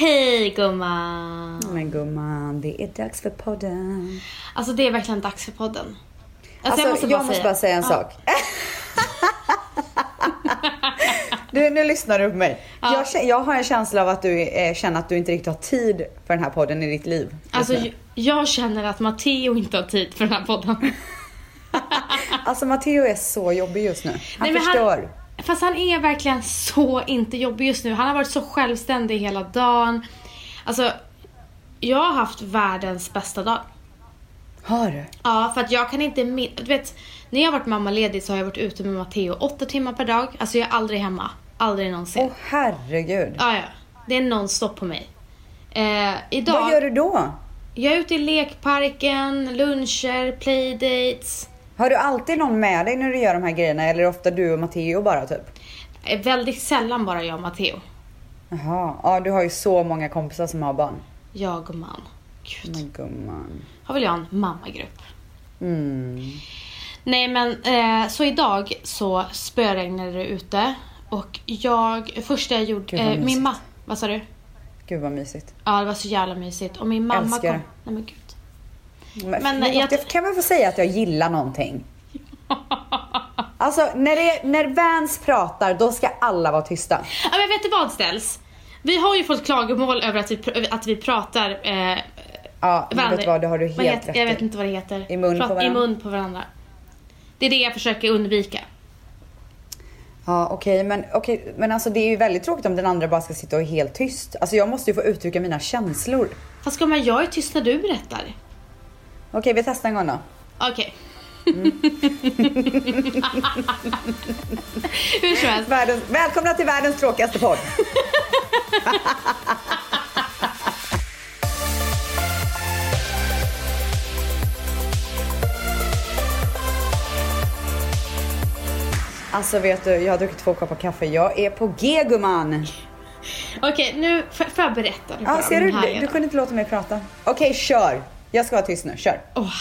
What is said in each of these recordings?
Hej gumman! Men gumman, det är dags för podden. Alltså det är verkligen dags för podden. Alltså, jag måste bara, jag måste säga. bara säga en ja. sak. du, nu lyssnar du på mig. Ja. Jag, jag, har en känsla av att du eh, känner att du inte riktigt har tid för den här podden i ditt liv. Alltså jag, jag känner att Matteo inte har tid för den här podden. alltså Matteo är så jobbig just nu. Han Nej, förstör. Han, Fast han är verkligen så inte jobbig just nu. Han har varit så självständig hela dagen. Alltså, jag har haft världens bästa dag. Har du? Ja, för att jag kan inte Du vet, när jag har varit mammaledig så har jag varit ute med Matteo åtta timmar per dag. Alltså jag är aldrig hemma. Aldrig någonsin. Åh oh, herregud. Ja, ja. Det är nonstop på mig. Eh, idag... Vad gör du då? Jag är ute i lekparken, luncher, playdates. Har du alltid någon med dig när du gör de här grejerna eller är det ofta du och Matteo bara typ? Eh, väldigt sällan bara jag och Matteo. Jaha, ja du har ju så många kompisar som har barn. Jag och man. Gud. Men gumman. Har väl jag en mammagrupp. Mm. Nej men eh, så idag så spöregnade det ute och jag, första jag gjorde, Gud, eh, min mamma, vad sa du? Gud vad mysigt. Ja det var så jävla mysigt och min mamma Älskar. kom, nej men gud. Men, men jag... jag kan väl få säga att jag gillar någonting? Alltså när, det, när Vans pratar då ska alla vara tysta. Ja men vet du vad Ställs? Vi har ju fått klagomål över att vi, att vi pratar eh, Ja, men vet vad, det har du helt heter, rätt Jag vet inte vad det heter. I mun, Prat, på varandra. I mun på varandra. Det är det jag försöker undvika. Ja okej okay, men, okay, men alltså det är ju väldigt tråkigt om den andra bara ska sitta och helt tyst. Alltså jag måste ju få uttrycka mina känslor. Fast gumman jag är tyst när du berättar. Okej, vi testar en gång då. Okej. Mm. Hur som helst. Världens, välkomna till världens tråkigaste podd. Alltså vet du, jag har druckit två koppar kaffe. Jag är på G gumman. Okej, nu får jag berätta. Ja, ser du? Du, du kunde inte låta mig prata. Okej, kör. Jag ska vara tyst nu, kör. Åh, oh,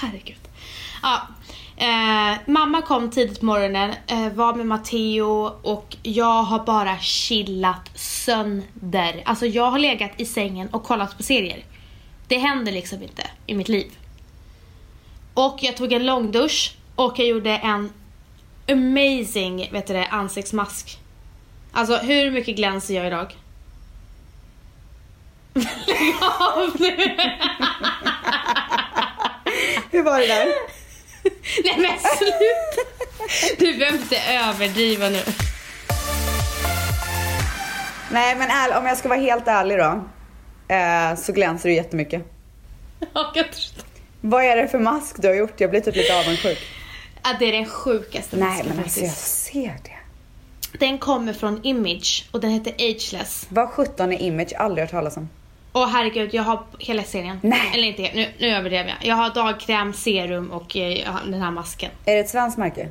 herregud. Ja, eh, mamma kom tidigt på morgonen, eh, var med Matteo och jag har bara chillat sönder. Alltså jag har legat i sängen och kollat på serier. Det händer liksom inte i mitt liv. Och jag tog en långdusch och jag gjorde en amazing vet du det, ansiktsmask. Alltså hur mycket glänser jag idag? Lägg av nu! Hur var det där? Nej men sluta! Du behöver inte överdriva nu. Nej men äl, om jag ska vara helt ärlig då. Eh, så glänser du jättemycket. Ja, jag Vad är det för mask du har gjort? Jag blir typ lite avundsjuk. Ja, det är den sjukaste masken Nej men alltså jag ser det. Den kommer från Image och den heter Ageless. Vad sjutton är Image? Aldrig hört talas om. Åh herregud, jag har hela serien. Nej. Eller inte, nu, nu överdrev jag. Jag har dagkräm, serum och eh, den här masken. Är det ett svenskt märke?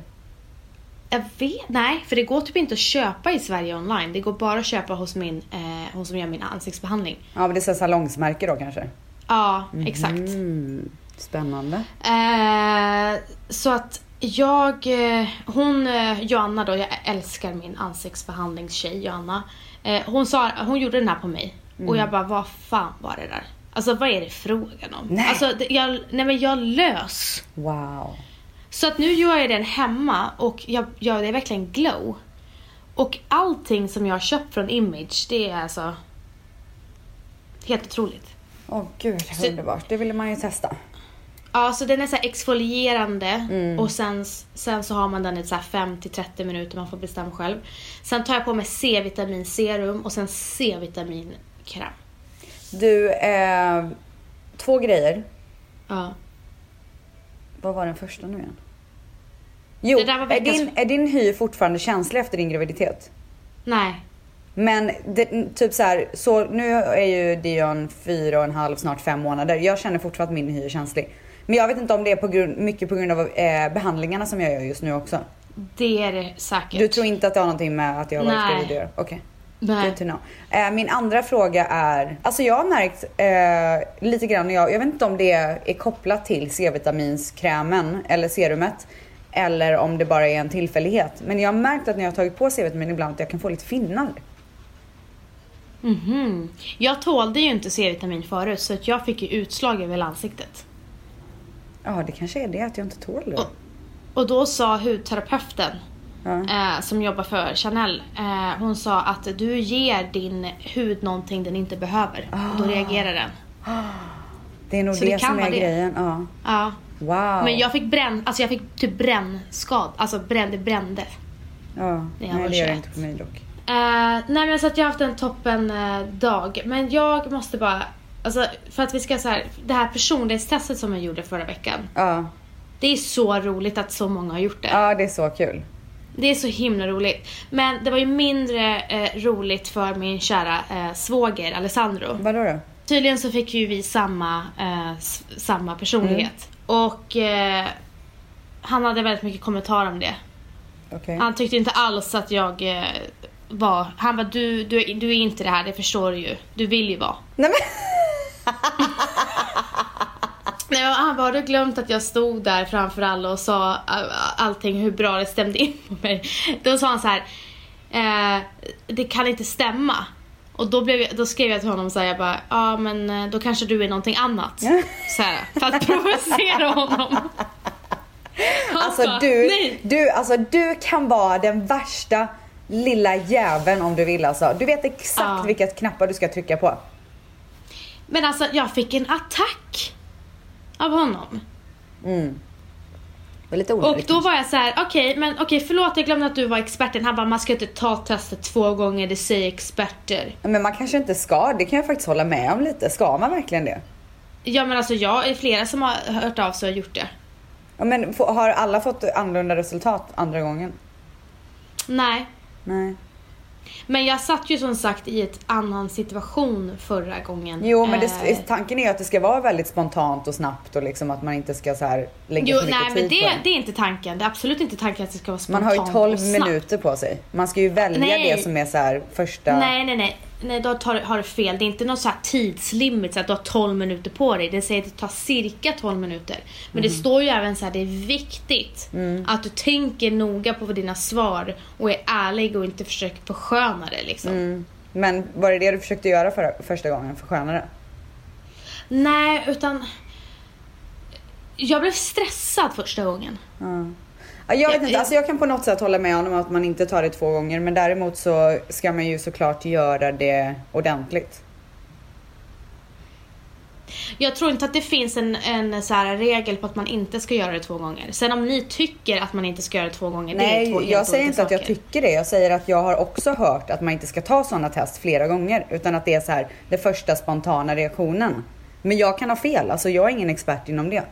Jag vet, nej för det går typ inte att köpa i Sverige online. Det går bara att köpa hos min, eh, hon som gör min ansiktsbehandling. Ja men det är salongsmärke då kanske? Ja, mm. exakt. Spännande. Eh, så att jag, eh, hon eh, Joanna då, jag älskar min ansiktsbehandlingstjej Joanna. Eh, hon, sa, hon gjorde den här på mig. Mm. Och jag bara, vad fan var det där? Alltså vad är det frågan om? Nej. Alltså jag, nej men jag lös. Wow. Så att nu gör jag den hemma och jag gör det verkligen glow. Och allting som jag har köpt från Image, det är alltså helt otroligt. Åh oh, gud, så, underbart. Det ville man ju testa. Ja, så den är så exfolierande mm. och sen, sen så har man den i 5-30 minuter, man får bestämma själv. Sen tar jag på mig C-vitamin serum och sen C-vitamin kram. Du, eh, två grejer. Ja. Vad var den första nu igen? Jo, är din, är din hy fortfarande känslig efter din graviditet? Nej. Men det, typ så här, så nu är ju Dion fyra och en halv, snart fem månader. Jag känner fortfarande att min hy är känslig. Men jag vet inte om det är på grund, mycket på grund av eh, behandlingarna som jag gör just nu också. Det är det säkert. Du tror inte att det har någonting med att jag har varit gravid att göra? Okej. Okay. Nej. Good to know. Eh, min andra fråga är, alltså jag har märkt eh, lite grann, jag, jag vet inte om det är kopplat till C-vitaminskrämen eller serumet eller om det bara är en tillfällighet. Men jag har märkt att när jag har tagit på C-vitamin ibland att jag kan få lite finnar. Mhm. Jag tålde ju inte C-vitamin förut så att jag fick ju utslag över hela ansiktet. Ja, det kanske är det att jag inte tål det. Och, och då sa hudterapeuten. Eh, som jobbar för Chanel, eh, hon sa att du ger din hud någonting den inte behöver oh. och då reagerar den. Det är nog så det, det som är grejen. Ja. ja. Wow. Men jag fick bränn, alltså jag fick typ brännskad, alltså brände, brände. Ja, nej det gör det inte på mig dock. Uh, nej men så att jag har haft en toppen uh, dag. Men jag måste bara, alltså för att vi ska så här, det här personlighetstestet som jag gjorde förra veckan. Ja. Det är så roligt att så många har gjort det. Ja, det är så kul. Det är så himla roligt. Men det var ju mindre eh, roligt för min kära eh, svåger Alessandro. Vadå då? Tydligen så fick ju vi samma, eh, samma personlighet. Mm. Och eh, han hade väldigt mycket kommentarer om det. Okay. Han tyckte inte alls att jag eh, var... Han bara, du, du, du är inte det här, det förstår du ju. Du vill ju vara. Nej men... Nej, han bara, har du glömt att jag stod där framför alla och sa allting hur bra det stämde in på mig? Då sa han så här, eh, det kan inte stämma. Och då, blev jag, då skrev jag till honom så här, jag bara, ja men eh, då kanske du är någonting annat. så här, för att provocera honom. alltså bara, du, du, alltså du kan vara den värsta lilla jäveln om du vill alltså. Du vet exakt ja. vilka knappar du ska trycka på. Men alltså jag fick en attack av honom. Mm. Det var lite onödigt. Och då var jag så här: okej okay, men okej okay, förlåt jag glömde att du var experten. Han bara, man ska inte ta testet två gånger, det säger experter. Men man kanske inte ska, det kan jag faktiskt hålla med om lite. Ska man verkligen det? Ja men alltså jag är flera som har hört av sig och gjort det. Ja, men har alla fått annorlunda resultat andra gången? Nej. Nej. Men jag satt ju som sagt i ett annan situation förra gången. Jo men det, eh. tanken är ju att det ska vara väldigt spontant och snabbt och liksom att man inte ska så här lägga jo, för mycket nej, tid men det, på det är inte tanken. Det är absolut inte tanken att det ska vara spontant Man har ju 12 minuter på sig. Man ska ju välja nej. det som är så här första... Nej nej nej nej, då tar, har du fel. Det är inte någon så här tidslimit så att du har 12 minuter på dig. Det säger att det tar cirka 12 minuter. Men mm. det står ju även så här, det är viktigt mm. att du tänker noga på dina svar och är ärlig och inte försöker försköna det liksom. Mm. Men var det det du försökte göra för, första gången, försköna det? Nej, utan jag blev stressad första gången. Jag vet inte, alltså jag kan på något sätt hålla med honom att man inte tar det två gånger men däremot så ska man ju såklart göra det ordentligt. Jag tror inte att det finns en, en så regel på att man inte ska göra det två gånger. Sen om ni tycker att man inte ska göra det två gånger, Nej, det är två jag säger inte saker. att jag tycker det. Jag säger att jag har också hört att man inte ska ta sådana test flera gånger. Utan att det är så här, den första spontana reaktionen. Men jag kan ha fel, alltså jag är ingen expert inom det.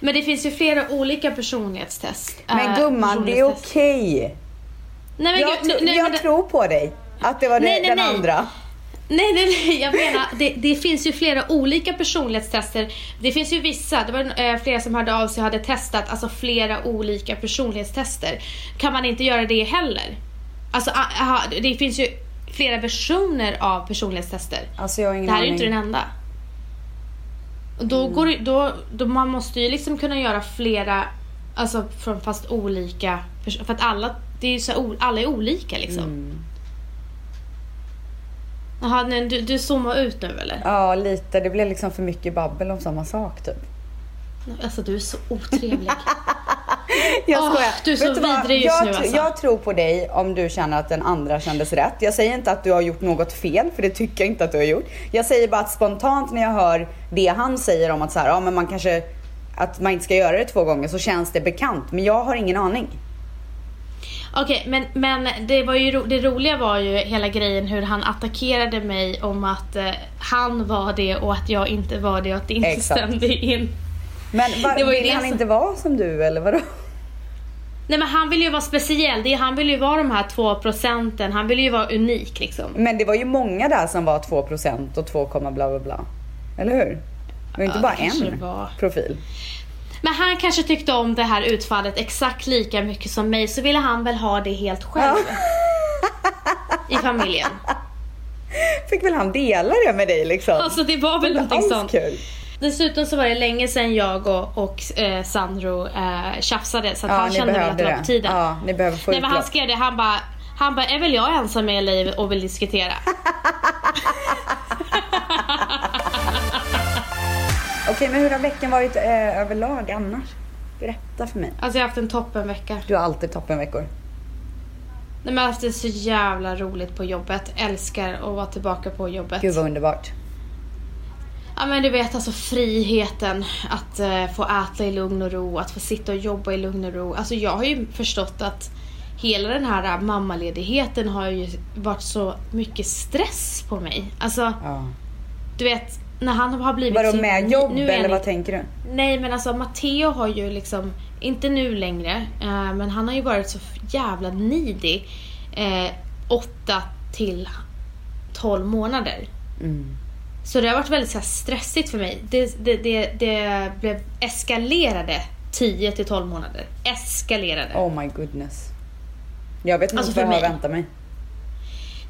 Men det finns ju flera olika personlighetstest. Men äh, gumman, det är okej. Okay. Nej, jag, nej, nej, jag men, tror på dig. Att det var nej, det, den andra. Nej, nej, nej. Jag menar, det, det, finns ju flera olika personlighetstester. Det finns ju vissa, det var äh, flera som hörde av sig och hade testat alltså flera olika personlighetstester. Kan man inte göra det heller? Alltså, aha, det finns ju flera versioner av personlighetstester. Alltså, jag det här är ju inte den enda. Då mm. går då, då man måste ju liksom kunna göra flera, alltså från fast olika, för att alla, det är så, alla är olika liksom. Mm. Jaha, du, du zoomar ut nu eller? Ja, lite. Det blir liksom för mycket babbel om samma sak typ. Alltså du är så otrevlig. jag skojar. Oh, du är så vidrig just jag, nu alltså. Jag tror på dig om du känner att den andra kändes rätt. Jag säger inte att du har gjort något fel, för det tycker jag inte att du har gjort. Jag säger bara att spontant när jag hör det han säger om att så här, ja, men man kanske att man inte ska göra det två gånger så känns det bekant. Men jag har ingen aning. Okej, okay, men, men det, var ju, det roliga var ju hela grejen hur han attackerade mig om att eh, han var det och att jag inte var det och att det inte Exakt. stämde in. Men var, vill han som... inte vara som du eller vadå? Nej men han vill ju vara speciell, det är, han vill ju vara de här två procenten, han vill ju vara unik liksom. Men det var ju många där som var 2 procent och 2, bla bla bla. Eller hur? Det var ju inte bara en var. profil. Men han kanske tyckte om det här utfallet exakt lika mycket som mig så ville han väl ha det helt själv. Ja. I familjen. Fick väl han dela det med dig liksom? Alltså det var väl någonting sånt. Kul. Dessutom så var det länge sedan jag och, och eh, Sandro eh, tjafsade så att ja, han kände väl att det var på tiden. Ja, ni behöver få Nej, men han skrev det, han bara han bara, är väl jag ensam i livet och vill diskutera? Okej, men hur har veckan varit eh, överlag annars? Berätta för mig. Alltså jag har haft en toppenvecka. Du har alltid toppenveckor. Nej men jag har haft det så jävla roligt på jobbet. Älskar att vara tillbaka på jobbet. Gud vad underbart. Ja men du vet alltså friheten att uh, få äta i lugn och ro, att få sitta och jobba i lugn och ro. Alltså jag har ju förstått att hela den här mammaledigheten har ju varit så mycket stress på mig. Alltså, ja. du vet när han har blivit... Vadå med jobb nu, nu eller vad tänker du? Nej men alltså Matteo har ju liksom, inte nu längre, uh, men han har ju varit så jävla needy. Uh, åtta till 12 månader. Mm. Så det har varit väldigt så stressigt för mig. Det, det, det, det blev eskalerade 10 till 12 månader. Eskalerade. Oh my goodness. Jag vet inte alltså vad jag har väntat mig.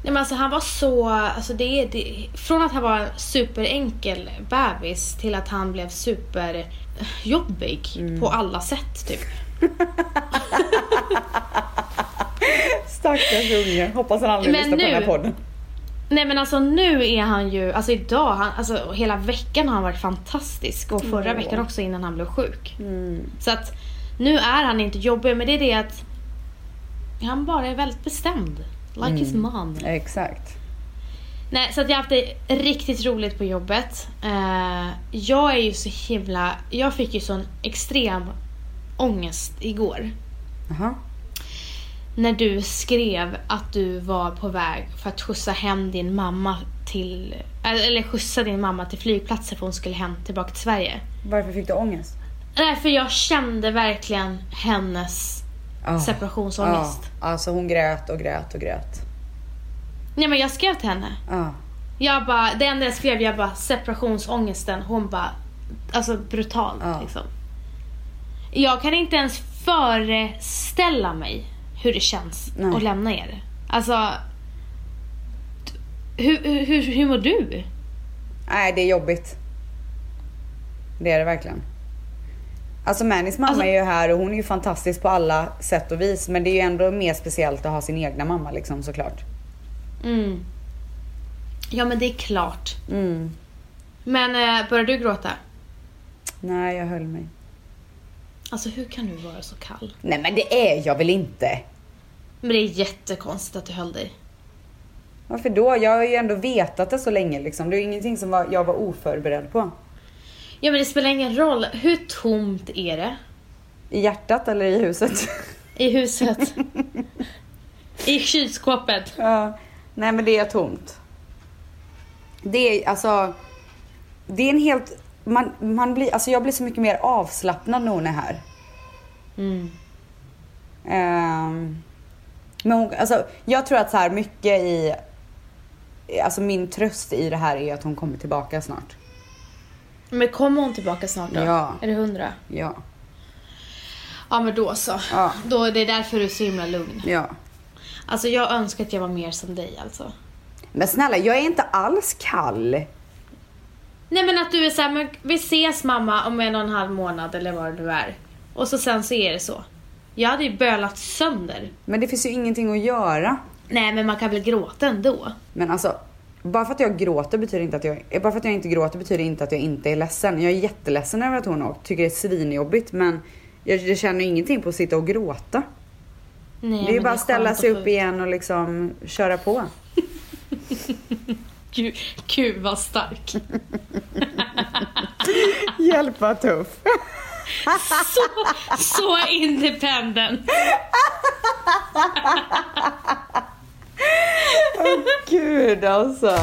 Nej men alltså han var så, alltså det, det, från att han var en superenkel bebis till att han blev superjobbig mm. på alla sätt typ. Stackars unge. Hoppas han aldrig lyssnar på den här podden. Nej men alltså nu är han ju, alltså idag, han, alltså hela veckan har han varit fantastisk och förra mm. veckan också innan han blev sjuk. Mm. Så att nu är han inte jobbig men det är det att han bara är väldigt bestämd. Like mm. his mom. Exakt. Nej, så att jag har haft det riktigt roligt på jobbet. Uh, jag är ju så himla... Jag fick ju sån extrem ångest igår. Uh-huh. När du skrev att du var på väg för att skjutsa hem din mamma till... Eller skjutsa din mamma till flygplatsen för hon skulle hem tillbaka till Sverige. Varför fick du ångest? Nej, för jag kände verkligen hennes oh. separationsångest. Oh. Alltså hon grät och grät och grät. Nej men jag skrev till henne. Oh. Jag bara, det enda jag skrev, jag bara separationsångesten. Hon bara, alltså brutalt oh. liksom. Jag kan inte ens föreställa mig hur det känns Nej. att lämna er. Alltså, hur, hur, hur mår du? Nej, det är jobbigt. Det är det verkligen. Alltså Mannys mamma alltså, är ju här och hon är ju fantastisk på alla sätt och vis. Men det är ju ändå mer speciellt att ha sin egna mamma liksom såklart. Mm. Ja men det är klart. Mm. Men eh, började du gråta? Nej, jag höll mig. Alltså hur kan du vara så kall? Nej men det är jag väl inte? Men det är jättekonstigt att du höll dig. Varför då? Jag har ju ändå vetat det så länge liksom. Det är ingenting som var, jag var oförberedd på. Ja men det spelar ingen roll. Hur tomt är det? I hjärtat eller i huset? I huset. I kylskåpet. Ja. Nej men det är tomt. Det är alltså. Det är en helt. Man, man blir, alltså jag blir så mycket mer avslappnad när hon är här. Mm. Um, men hon, alltså, jag tror att så här mycket i, alltså min tröst i det här är att hon kommer tillbaka snart. Men kommer hon tillbaka snart då? Ja. Är det hundra? Ja. Ja men då så. Ja. Då, det är därför du är så himla lugn. Ja. Alltså jag önskar att jag var mer som dig alltså. Men snälla, jag är inte alls kall. Nej men att du är såhär, vi ses mamma om en och en halv månad eller vad det nu är. Och så sen så är det så. Jag hade ju bölat sönder. Men det finns ju ingenting att göra. Nej men man kan väl gråta ändå. Men alltså, bara för att jag gråter betyder inte att jag, bara för att jag inte gråter betyder inte att jag inte är ledsen. Jag är jätteledsen över att hon har åkt, tycker det är svinjobbigt men jag, jag känner ingenting på att sitta och gråta. Nej, det är ju bara att ställa sig upp igen och liksom köra på. Gud, Gud vad stark. Hjälp vad tuff. Så, så independent. oh, gud alltså.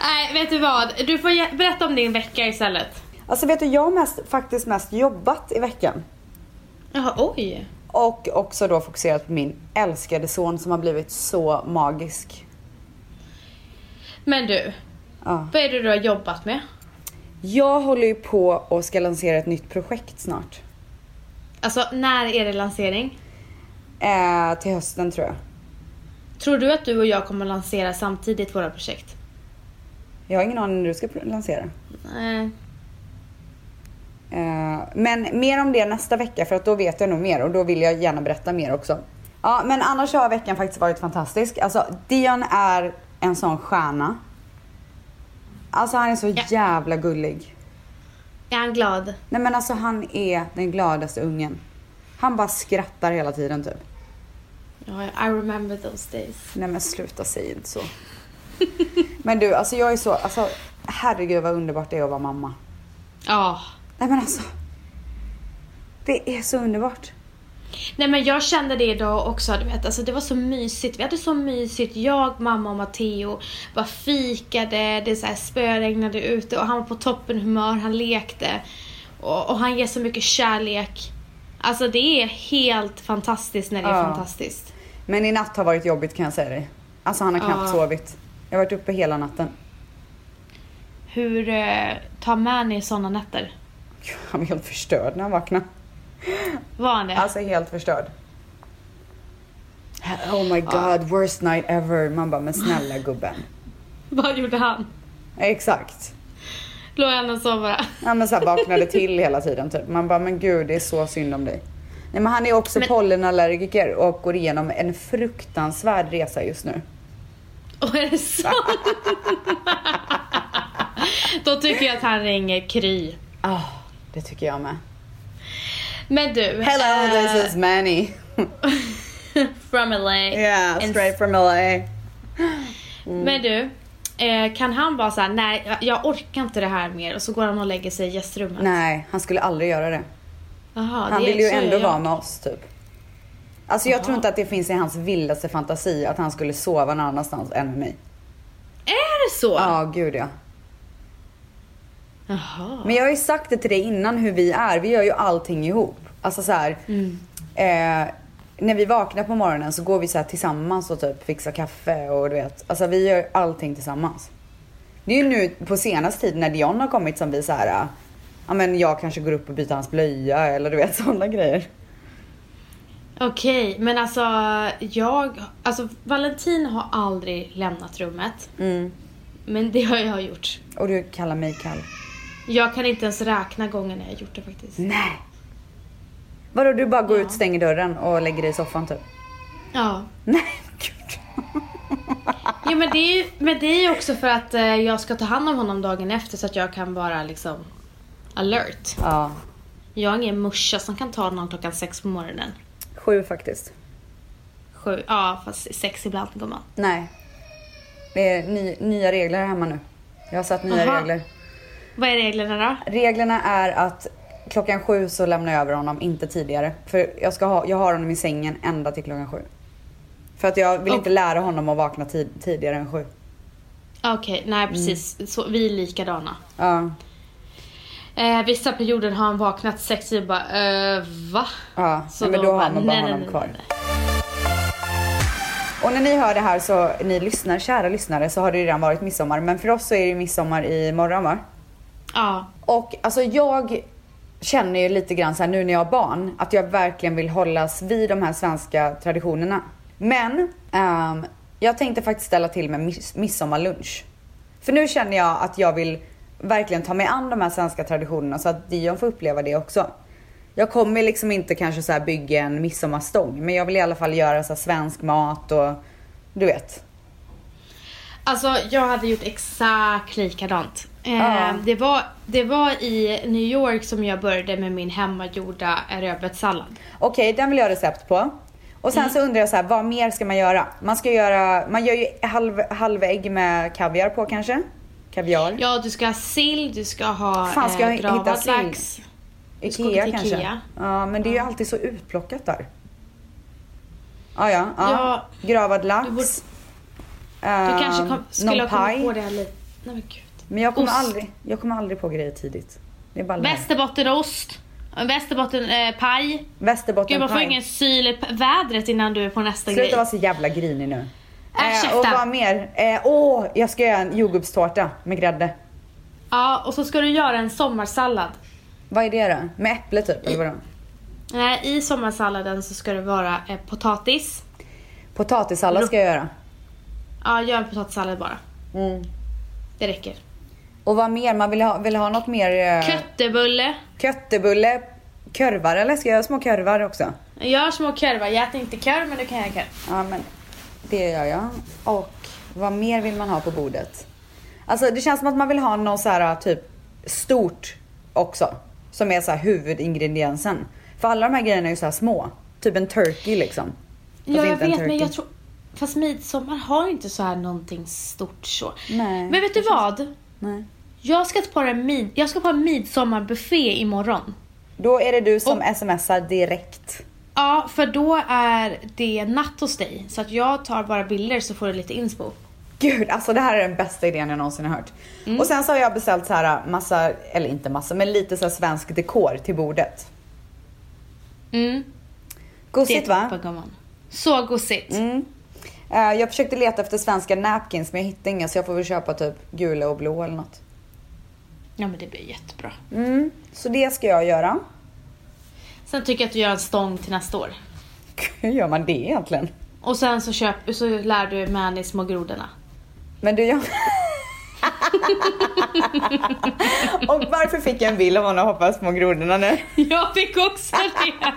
Nej, vet du vad? Du får berätta om din vecka istället. Alltså vet du, jag har mest, faktiskt mest jobbat i veckan. Jaha, oj. Och också då fokuserat på min älskade son som har blivit så magisk. Men du, ja. vad är det du har jobbat med? Jag håller ju på och ska lansera ett nytt projekt snart. Alltså, när är det lansering? Eh, till hösten tror jag. Tror du att du och jag kommer lansera samtidigt våra projekt? Jag har ingen aning när du ska lansera. Nej. Eh, men mer om det nästa vecka för att då vet jag nog mer och då vill jag gärna berätta mer också. Ja, men annars har veckan faktiskt varit fantastisk. Alltså, Dion är en sån stjärna. Alltså han är så ja. jävla gullig. Är han glad? Nej men alltså han är den gladaste ungen. Han bara skrattar hela tiden typ. Ja, I remember those days. Nej men sluta säg inte så. men du, alltså jag är så, alltså herregud vad underbart det är att vara mamma. Ja. Oh. Nej men alltså. Det är så underbart. Nej men jag kände det idag också, du vet, alltså det var så mysigt. Vi hade så mysigt, jag, mamma och Matteo bara fikade, det så här spöregnade ute och han var på toppen humör, han lekte. Och, och, han ger så mycket kärlek. Alltså det är helt fantastiskt när det är fantastiskt. Men i natt har varit jobbigt kan jag säga dig. Alltså han har knappt ja. sovit. Jag har varit uppe hela natten. Hur eh, tar Mani sådana nätter? Han var helt förstörd när han vaknade. Var han det? Alltså helt förstörd. Oh my god, ja. worst night ever. Man bara, men snälla gubben. Vad gjorde han? Exakt. Låg han och sov bara? Ja men såhär vaknade till hela tiden typ. Man bara, men gud det är så synd om dig. Nej men han är också men... pollenallergiker och går igenom en fruktansvärd resa just nu. Och är det så? Då tycker jag att han ringer Kry. Ja, oh, det tycker jag med. Men du. Hello, uh, this is Manny. from LA. Yeah, straight from LA. Mm. Men du. Eh, kan han bara säga nej jag orkar inte det här mer och så går han och lägger sig i gästrummet? Nej, han skulle aldrig göra det. Aha, han vill ju ändå vara med oss typ. Alltså jag Aha. tror inte att det finns i hans vildaste fantasi att han skulle sova någon annanstans än med mig. Är det så? Ja, gud ja. Jaha. Men jag har ju sagt det till dig innan hur vi är. Vi gör ju allting ihop. Alltså så här, mm. eh, när vi vaknar på morgonen så går vi så tillsammans och typ fixar kaffe och du vet. Alltså vi gör allting tillsammans. Det är ju nu på senaste tiden när Dion har kommit som vi så här, ja men jag kanske går upp och byter hans blöja eller du vet sådana grejer. Okej, okay, men alltså jag, alltså Valentin har aldrig lämnat rummet. Mm. Men det har jag gjort. Och du kallar mig kall. Jag kan inte ens räkna gånger när jag gjort det faktiskt. Nej. Vadå, du bara går ja. ut, stänger dörren och lägger dig i soffan typ? Ja. Nej, gud. ja men det, är ju, men det är också för att eh, jag ska ta hand om honom dagen efter så att jag kan vara liksom alert. Ja. Jag är ingen morsa som kan ta någon klockan sex på morgonen. Sju faktiskt. Sju, ja fast sex ibland gumman. Nej. Det är ny, nya regler här hemma nu. Jag har satt nya Aha. regler. Vad är reglerna då? Reglerna är att klockan sju så lämnar jag över honom, inte tidigare. För jag, ska ha, jag har honom i sängen ända till klockan sju. För att jag vill okay. inte lära honom att vakna tid, tidigare än sju. Okej, okay, nej precis. Mm. Så, vi är likadana. Ja. Eh, vissa perioder har han vaknat sex och bara eh, va? Ja, så men då, då har man bara nej, honom nej, kvar. Och när ni hör det här så, ni lyssnar, kära lyssnare, så har det redan varit midsommar. Men för oss så är det midsommar i morgon va? Ja. Och alltså jag känner ju lite grann så här, nu när jag har barn, att jag verkligen vill hållas vid de här svenska traditionerna. Men um, jag tänkte faktiskt ställa till med miss midsommarlunch. För nu känner jag att jag vill verkligen ta mig an de här svenska traditionerna så att Dion får uppleva det också. Jag kommer liksom inte kanske så bygga en midsommarstång, men jag vill i alla fall göra så svensk mat och du vet. Alltså jag hade gjort exakt likadant. Eh, det, var, det var i New York som jag började med min hemmagjorda rödbetssallad. Okej, okay, den vill jag ha recept på. Och sen mm. så undrar jag så här, vad mer ska man göra? Man ska göra, man gör ju halv, halvägg med kaviar på kanske? Kaviar? Ja, du ska ha sill, du ska ha Fan, ska jag eh, hitta lax. Ikea kanske? Ikea. Ja, men det är ju alltid så utplockat där. Ah, ja, ja. ja. Gravad lax. Du, borde, du kanske kom, skulle ha kommit på det här lite. Nej men gud. Men jag kommer, aldrig, jag kommer aldrig på grejer tidigt. Det är bara Västerbottenost. Västerbottenpaj. Eh, Västerbottenpaj. Gud man får ingen syl i vädret innan du är på nästa Sluta grej. Sluta vara så jävla grinig nu. Äh, eh, och vad mer? Eh, åh, jag ska göra en jordgubbstårta med grädde. Ja, och så ska du göra en sommarsallad. Vad är det då? Med äpple typ, eller vadå? Nej, i sommarsalladen så ska det vara eh, potatis. Potatissallad ska jag göra. Ja, gör en potatissallad bara. Mm. Det räcker. Och vad mer? Man vill ha, vill ha något mer? Eh... Köttebulle. Köttebulle. Körvar eller? Ska jag göra små körvar också? Gör små körvar. Jag äter inte kör men du kan göra kör. Ja men det gör jag. Och vad mer vill man ha på bordet? Alltså det känns som att man vill ha något så här typ stort också. Som är så här huvudingrediensen. För alla de här grejerna är ju så här små. Typ en turkey liksom. Fast ja jag vet men jag tror Fast midsommar har inte så här någonting stort så. Nej, men vet du vad? Nej. Jag ska på en, mid jag ska på en midsommarbuffé imorgon. Då är det du som Och, smsar direkt. Ja, för då är det natt hos dig. Så att jag tar bara bilder så får du lite inspo. Gud, alltså det här är den bästa idén jag någonsin har hört. Mm. Och sen så har jag beställt så här massa, eller inte massa, men lite så svensk dekor till bordet. Mm. Gosigt va? Så gosigt. Mm. Uh, jag försökte leta efter svenska napkins men jag hittade inga så jag får väl köpa typ gula och blå eller något. Ja men det blir jättebra. Mm, så det ska jag göra. Sen tycker jag att du gör en stång till nästa år. Hur gör man det egentligen? Och sen så, köp, så lär du Mani små grodorna. Men du, jag... och varför fick jag en bild av honom och hoppa små grodorna nu? Jag fick också det.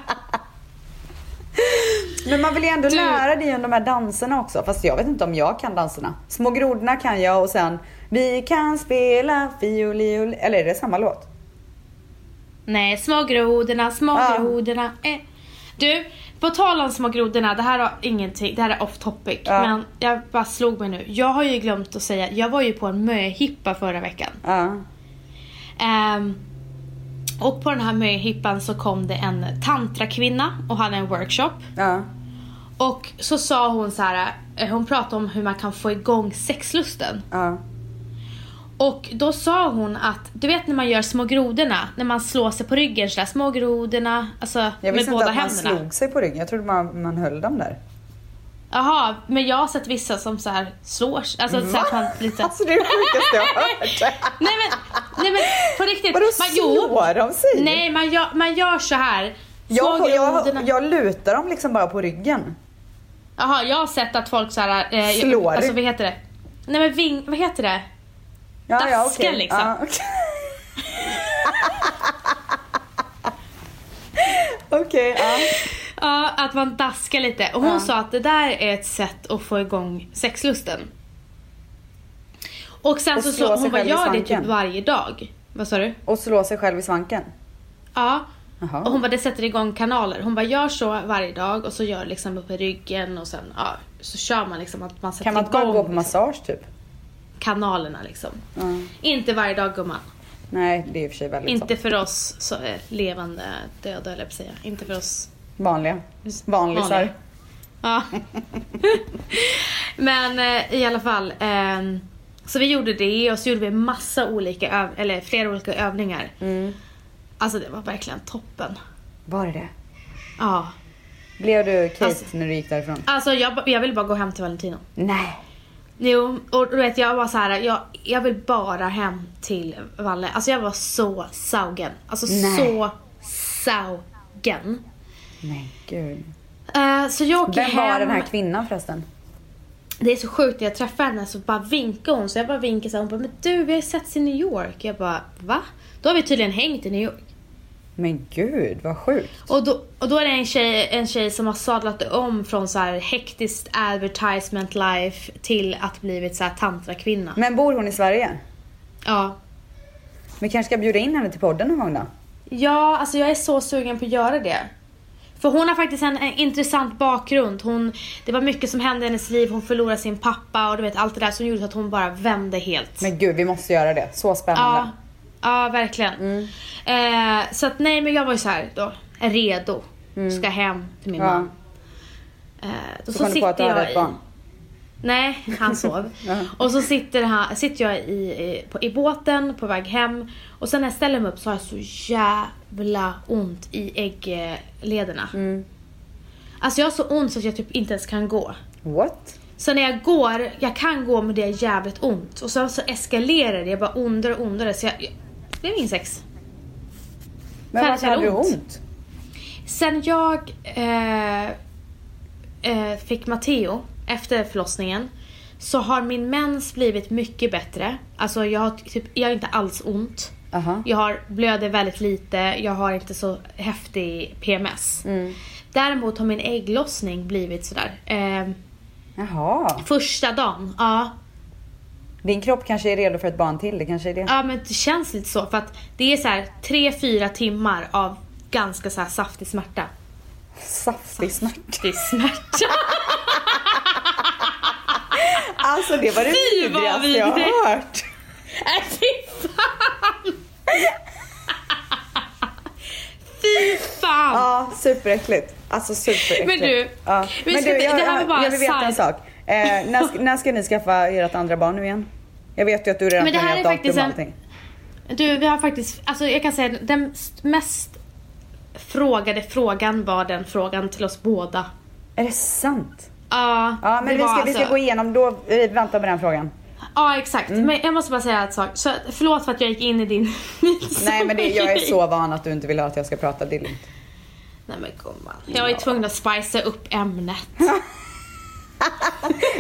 Men man vill ju ändå du... lära dig om de här danserna också. Fast jag vet inte om jag kan danserna. Små grodorna kan jag och sen Vi kan spela fioliol. Eller är det samma låt? Nej, små grodorna, små ja. grodorna. Eh. Du, på tal om små grodorna, det här har ingenting, det här är off topic. Ja. Men jag bara slog mig nu. Jag har ju glömt att säga, jag var ju på en möhippa förra veckan. Ja. Um, och på den här möhippan så kom det en tantrakvinna och hade en workshop. Ja. Och så sa hon så här, eh, hon pratade om hur man kan få igång sexlusten. Ja. Och då sa hon att, du vet när man gör små grodorna, när man slår sig på ryggen sådär, små grodorna, alltså med båda händerna. Jag visste inte att man slog sig på ryggen, jag trodde man, man höll dem där. Jaha, men jag har sett vissa som så här slår alltså Va? så att man lite... Alltså det är det sjukaste jag har hört. nej men, nej men på riktigt. Vadå man, slår de sig? Nej, man gör, man gör så här. Jag, jag, jag lutar dem liksom bara på ryggen. Jaha, jag har sett att folk så här, eh, Slår? Alltså vad heter det? Nej men ving, vad heter det? Ja, Daskar ja, okay. liksom. Ja, okay. Okej, okay, ja. Ja, att man daskar lite. Och hon ja. sa att det där är ett sätt att få igång sexlusten. Och sen och så slå hon bara gör det typ varje dag. Vad sa du? Och slå sig själv i svanken? Ja. Aha. Och hon bara, det sätter igång kanaler. Hon bara, gör så varje dag och så gör liksom uppe i ryggen och sen, ja, så kör man liksom att man sätter Kan man inte bara gå på liksom massage typ? Kanalerna liksom. Mm. Inte varje dag gumman. Nej, det är i och för sig väldigt Inte så. för oss så, äh, levande döda eller säga. Inte för oss Vanliga. Vanlisar. Ja. Men eh, i alla fall. Eh, så vi gjorde det och så gjorde vi massa olika, eller flera olika övningar. Mm. Alltså det var verkligen toppen. Var det det? Ja. Blev du Kate alltså, när du gick därifrån? Alltså jag, jag ville bara gå hem till Valentino. Nej. Jo, och du vet jag var så här, jag, jag vill bara hem till Valle. Alltså jag var så saugen. Alltså Nej. så saugen. Men gud. Uh, så jag åker Vem hem. var den här kvinnan förresten? Det är så sjukt, när jag träffade henne så bara vinkade hon. Så jag bara vinkade så hon bara, men du vi har ju setts i New York. Jag bara, va? Då har vi tydligen hängt i New York. Men gud, vad sjukt. Och då, och då är det en tjej, en tjej som har sadlat om från så här hektiskt advertisement life till att blivit så här tantrakvinna. Men bor hon i Sverige? Ja. Vi kanske ska bjuda in henne till podden någon gång då? Ja, alltså jag är så sugen på att göra det. För hon har faktiskt en, en, intressant bakgrund. Hon, det var mycket som hände i hennes liv. Hon förlorade sin pappa och du vet allt det där som gjorde att hon bara vände helt. Men gud, vi måste göra det. Så spännande. Ja, ja verkligen. Mm. Eh, så att nej, men jag var ju så här då, redo. Mm. Ska hem till min ja. man. Eh, då så, så sitter på jag ett barn. Nej, han sov. Och så sitter, han, sitter jag i, i, på, i båten på väg hem och sen när jag ställer mig upp så har jag så jävla ont i ägglederna. Mm. Alltså jag har så ont så att jag typ inte ens kan gå. What? Så när jag går, jag kan gå men det är jävligt ont. Och sen så eskalerar det, jag bara ondare och ondare. Så jag, det är min sex. Men varför hade du ont? Sen jag eh, eh, fick Matteo efter förlossningen så har min mens blivit mycket bättre. Alltså jag har, typ, jag har inte alls ont. Uh -huh. Jag har, blöder väldigt lite, jag har inte så häftig PMS. Mm. Däremot har min ägglossning blivit sådär. Eh, Jaha. Första dagen, ja. Din kropp kanske är redo för ett barn till, det kanske är det. Ja men det känns lite så för att det är så här 3-4 timmar av ganska så här saftig smärta. Saftig smärta? Saftig smärta. alltså det var det vidrigaste jag har hört. Nej fy fan! Fy fan! Ja, superäckligt. Alltså superäckligt. Men du, ja. men du jag, det här var bara jag vill veta en sak. Eh, när, när ska ni skaffa ert andra barn nu igen? Jag vet ju att du redan planerat datum och allting. Du, vi har faktiskt, alltså jag kan säga den mest frågade frågan var den frågan till oss båda. Är det sant? Ja. Ja, men vi ska, alltså... vi ska gå igenom då, vi väntar med den frågan. Ja exakt, mm. men jag måste bara säga en sak. Så, förlåt för att jag gick in i din Nej men det, jag är så van att du inte vill att jag ska prata, det är lugnt. Nej men gumman. Jag var ju tvungen att spicea upp ämnet.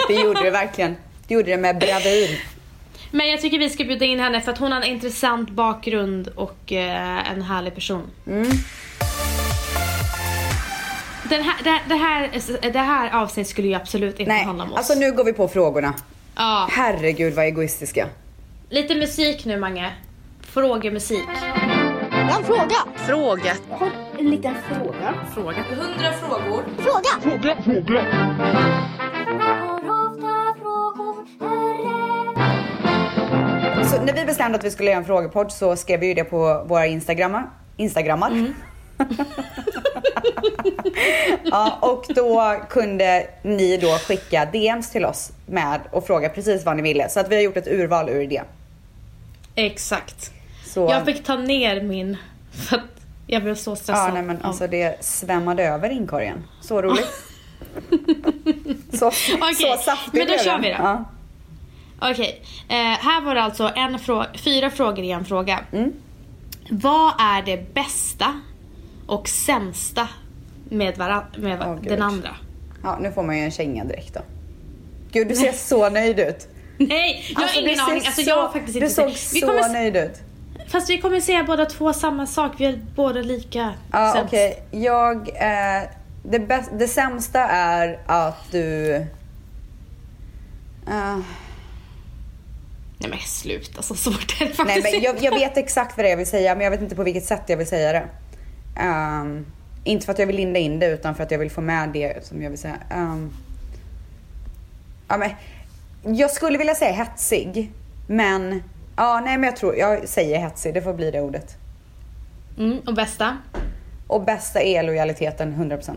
det gjorde du verkligen. Du gjorde det med bravur. Men jag tycker vi ska bjuda in henne för att hon har en intressant bakgrund och eh, en härlig person. Mm. Den här, det, det, här, det här avsnittet skulle ju absolut inte Nej, handla om oss. alltså nu går vi på frågorna. Ja. Herregud vad egoistiska. Lite musik nu Mange. Frågemusik. Jag har en fråga. Fråga. Jag har en liten fråga. Fråga. Hundra frågor. Fråga. Fråga, fråga. Så när vi bestämde att vi skulle göra en frågepodd så skrev vi ju det på våra instagrammar. Instagrammar. Mm. ja, och då kunde ni då skicka DMs till oss med och fråga precis vad ni ville. Så att vi har gjort ett urval ur det. Exakt. Så. Jag fick ta ner min för att jag blev så stressad. Ja, nej, men alltså det svämmade över inkorgen. Så roligt. så, okay, så saftigt Men då kör vi då. Ja. Okej, okay. eh, här var det alltså en fyra frågor i en fråga. Mm. Vad är det bästa och sämsta med, med oh, den andra? Ja, nu får man ju en känga direkt då. Gud, du ser så nöjd ut. Nej, jag alltså, har ingen aning. Alltså, jag har faktiskt inte du såg så kommer... nöjd ut. Fast vi kommer säga båda två samma sak. Vi är båda lika Ja, ah, okej. Okay. Jag... Eh, det, bäst, det sämsta är att du... Uh, Nej men sluta, så svårt är det faktiskt Nej men jag, jag, vet exakt vad det är jag vill säga men jag vet inte på vilket sätt jag vill säga det. Um, inte för att jag vill linda in det utan för att jag vill få med det som jag vill säga. Um, ja, men, jag skulle vilja säga hetsig men ja, nej men jag tror jag säger hetsig, det får bli det ordet. Mm, och bästa? Och bästa är lojaliteten 100%.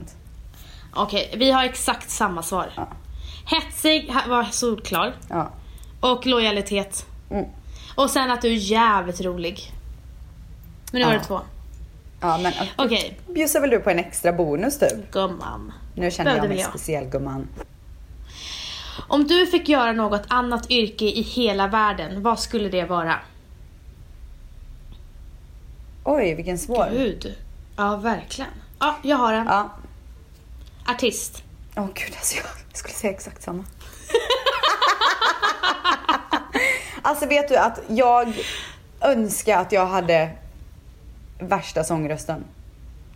Okej, vi har exakt samma svar. Ja. Hetsig var solklar. Ja. Och lojalitet. Mm. Och sen att du är jävligt rolig. Men nu var det två. Ja men okej. Okay. Bjussar väl du på en extra bonus typ? Gumman. Nu känner jag mig speciell gumman. Om du fick göra något annat yrke i hela världen, vad skulle det vara? Oj, vilken svår. Gud. Ja, verkligen. Ja, jag har en. Ja. Artist. Åh oh, gud, alltså jag skulle säga exakt samma. alltså vet du att jag önskar att jag hade värsta sångrösten.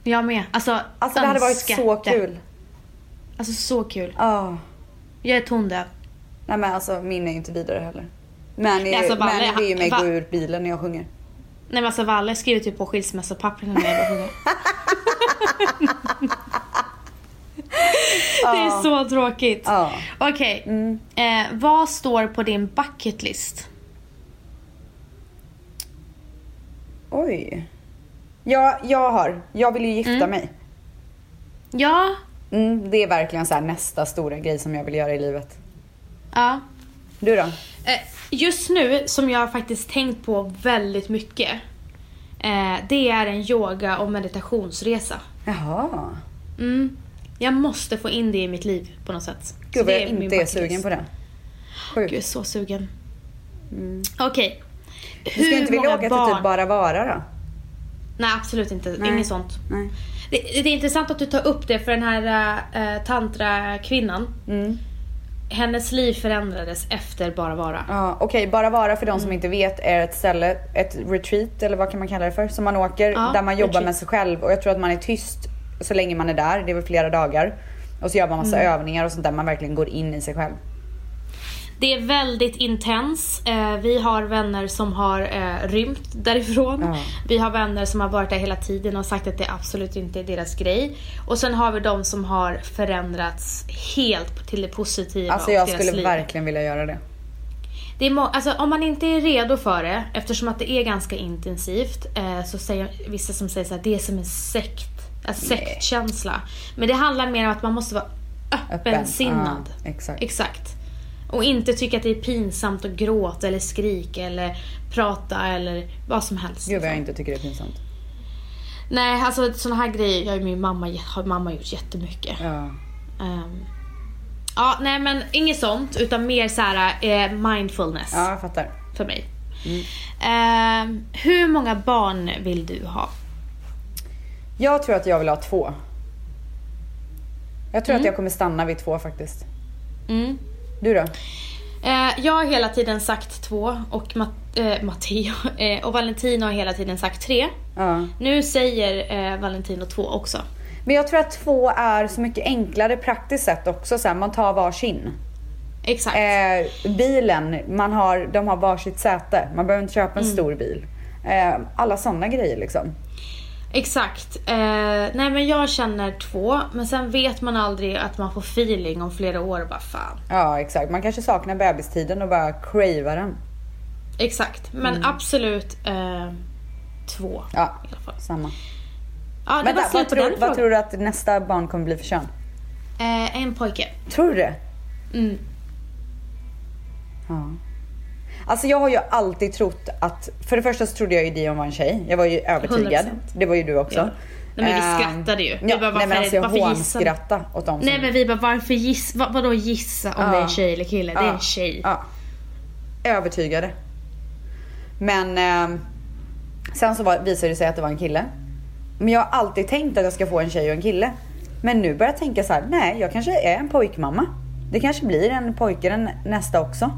Jag med. Alltså, alltså det hade varit så kul. Alltså så kul. Ja. Oh. Jag är tondöv. Nej men alltså min är ju inte vidare heller. Men, är, alltså, Valle, men det är ju mig gå ur bilen när jag sjunger. Nej men alltså Valle skriver typ på skilsmässopappren när jag sjunger. det är så tråkigt. Ja. Okej, okay. mm. eh, vad står på din bucketlist? Oj. Ja, jag har. Jag vill ju gifta mm. mig. Ja. Mm, det är verkligen så nästa stora grej som jag vill göra i livet. Ja. Du då? Eh, just nu, som jag har faktiskt tänkt på väldigt mycket. Eh, det är en yoga och meditationsresa. Jaha. Mm. Jag måste få in det i mitt liv på något sätt. Gud vad jag inte är sugen på det. Sjukt. Gud, jag är så sugen. Mm. Okej. Du skulle inte vilja åka barn... till typ Bara Vara då? Nej, absolut inte. Nej. Inget sånt. Nej. Det, det, är intressant att du tar upp det för den här äh, tantra-kvinnan. Mm. Hennes liv förändrades efter Bara Vara. Ja, Okej, okay. Bara Vara för de som mm. inte vet är ett ställe, ett retreat eller vad kan man kalla det för? Som man åker ja, där man jobbar retreat. med sig själv och jag tror att man är tyst så länge man är där. Det är väl flera dagar. Och så gör man massa mm. övningar och sånt där man verkligen går in i sig själv. Det är väldigt intens. Eh, vi har vänner som har eh, rymt därifrån. Ja. Vi har vänner som har varit där hela tiden och sagt att det absolut inte är deras grej. Och sen har vi de som har förändrats helt till det positiva Alltså jag skulle liv. verkligen vilja göra det. Det är alltså, om man inte är redo för det, eftersom att det är ganska intensivt, eh, så säger vissa som säger att det är som en sekt. En sektkänsla. Men det handlar mer om att man måste vara öppensinnad. Öppen. Ah, exakt. exakt. Och inte tycka att det är pinsamt att gråta eller skrika eller prata eller vad som helst. Gud vad jag inte tycker det är pinsamt. Nej, alltså såna här grejer har min mamma, har mamma gjort jättemycket. Ja. Um, ja, nej men inget sånt utan mer så här eh, mindfulness. Ja, jag fattar. För mig. Mm. Uh, hur många barn vill du ha? Jag tror att jag vill ha två. Jag tror mm. att jag kommer stanna vid två faktiskt. Mm. Du då? Eh, jag har hela tiden sagt två och Mat eh, Matteo eh, och Valentino har hela tiden sagt tre. Ja. Nu säger eh, Valentino två också. Men jag tror att två är så mycket enklare praktiskt sett också. Så här, man tar varsin. Exakt. Eh, bilen, man har, de har varsitt säte. Man behöver inte köpa en mm. stor bil. Alla sådana grejer liksom. Exakt. Eh, nej men jag känner två, men sen vet man aldrig att man får feeling om flera år och bara fan. Ja exakt, man kanske saknar bebistiden och bara cravar den. Exakt, men mm. absolut eh, två ja, i alla fall. samma. Ja, det Vänta, var vad, tror, vad tror du att nästa barn kommer bli för kön? Eh, en pojke. Tror du det? Mm. Ja. Alltså jag har ju alltid trott att, för det första så trodde jag ju Dion var en tjej. Jag var ju övertygad. 100%. Det var ju du också. Ja. Nej men vi ehm, skrattade ju. Vi ja, bara, nej men alltså jag hånskrattade åt dem som... Nej men vi bara varför gissa, vad, vadå gissa om ja. det är en tjej eller kille? Ja. Det är en tjej. Ja. Övertygade. Men eh, sen så var, visade det sig att det var en kille. Men jag har alltid tänkt att jag ska få en tjej och en kille. Men nu börjar jag tänka så här: nej jag kanske är en pojkmamma. Det kanske blir en pojke den nästa också.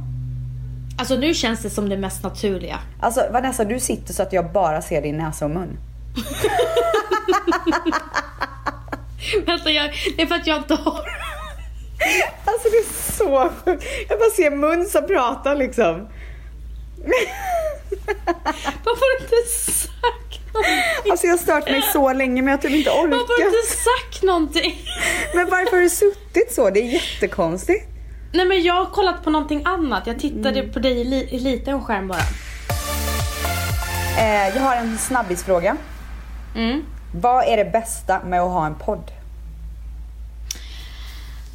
Alltså nu känns det som det mest naturliga. Alltså Vanessa, du sitter så att jag bara ser din näsa och mun. Vänta, jag, det är för att jag inte har... Alltså det är så. Jag bara ser mun som pratar liksom. Varför har du inte sagt någonting? Alltså jag har stört mig så länge men jag typ inte orkar. Varför har du inte sagt någonting? Men varför har du suttit så? Det är jättekonstigt. Nej men jag har kollat på någonting annat. Jag tittade mm. på dig i, li i liten skärm bara. Eh, jag har en snabbisfråga. Mm. Vad är det bästa med att ha en podd?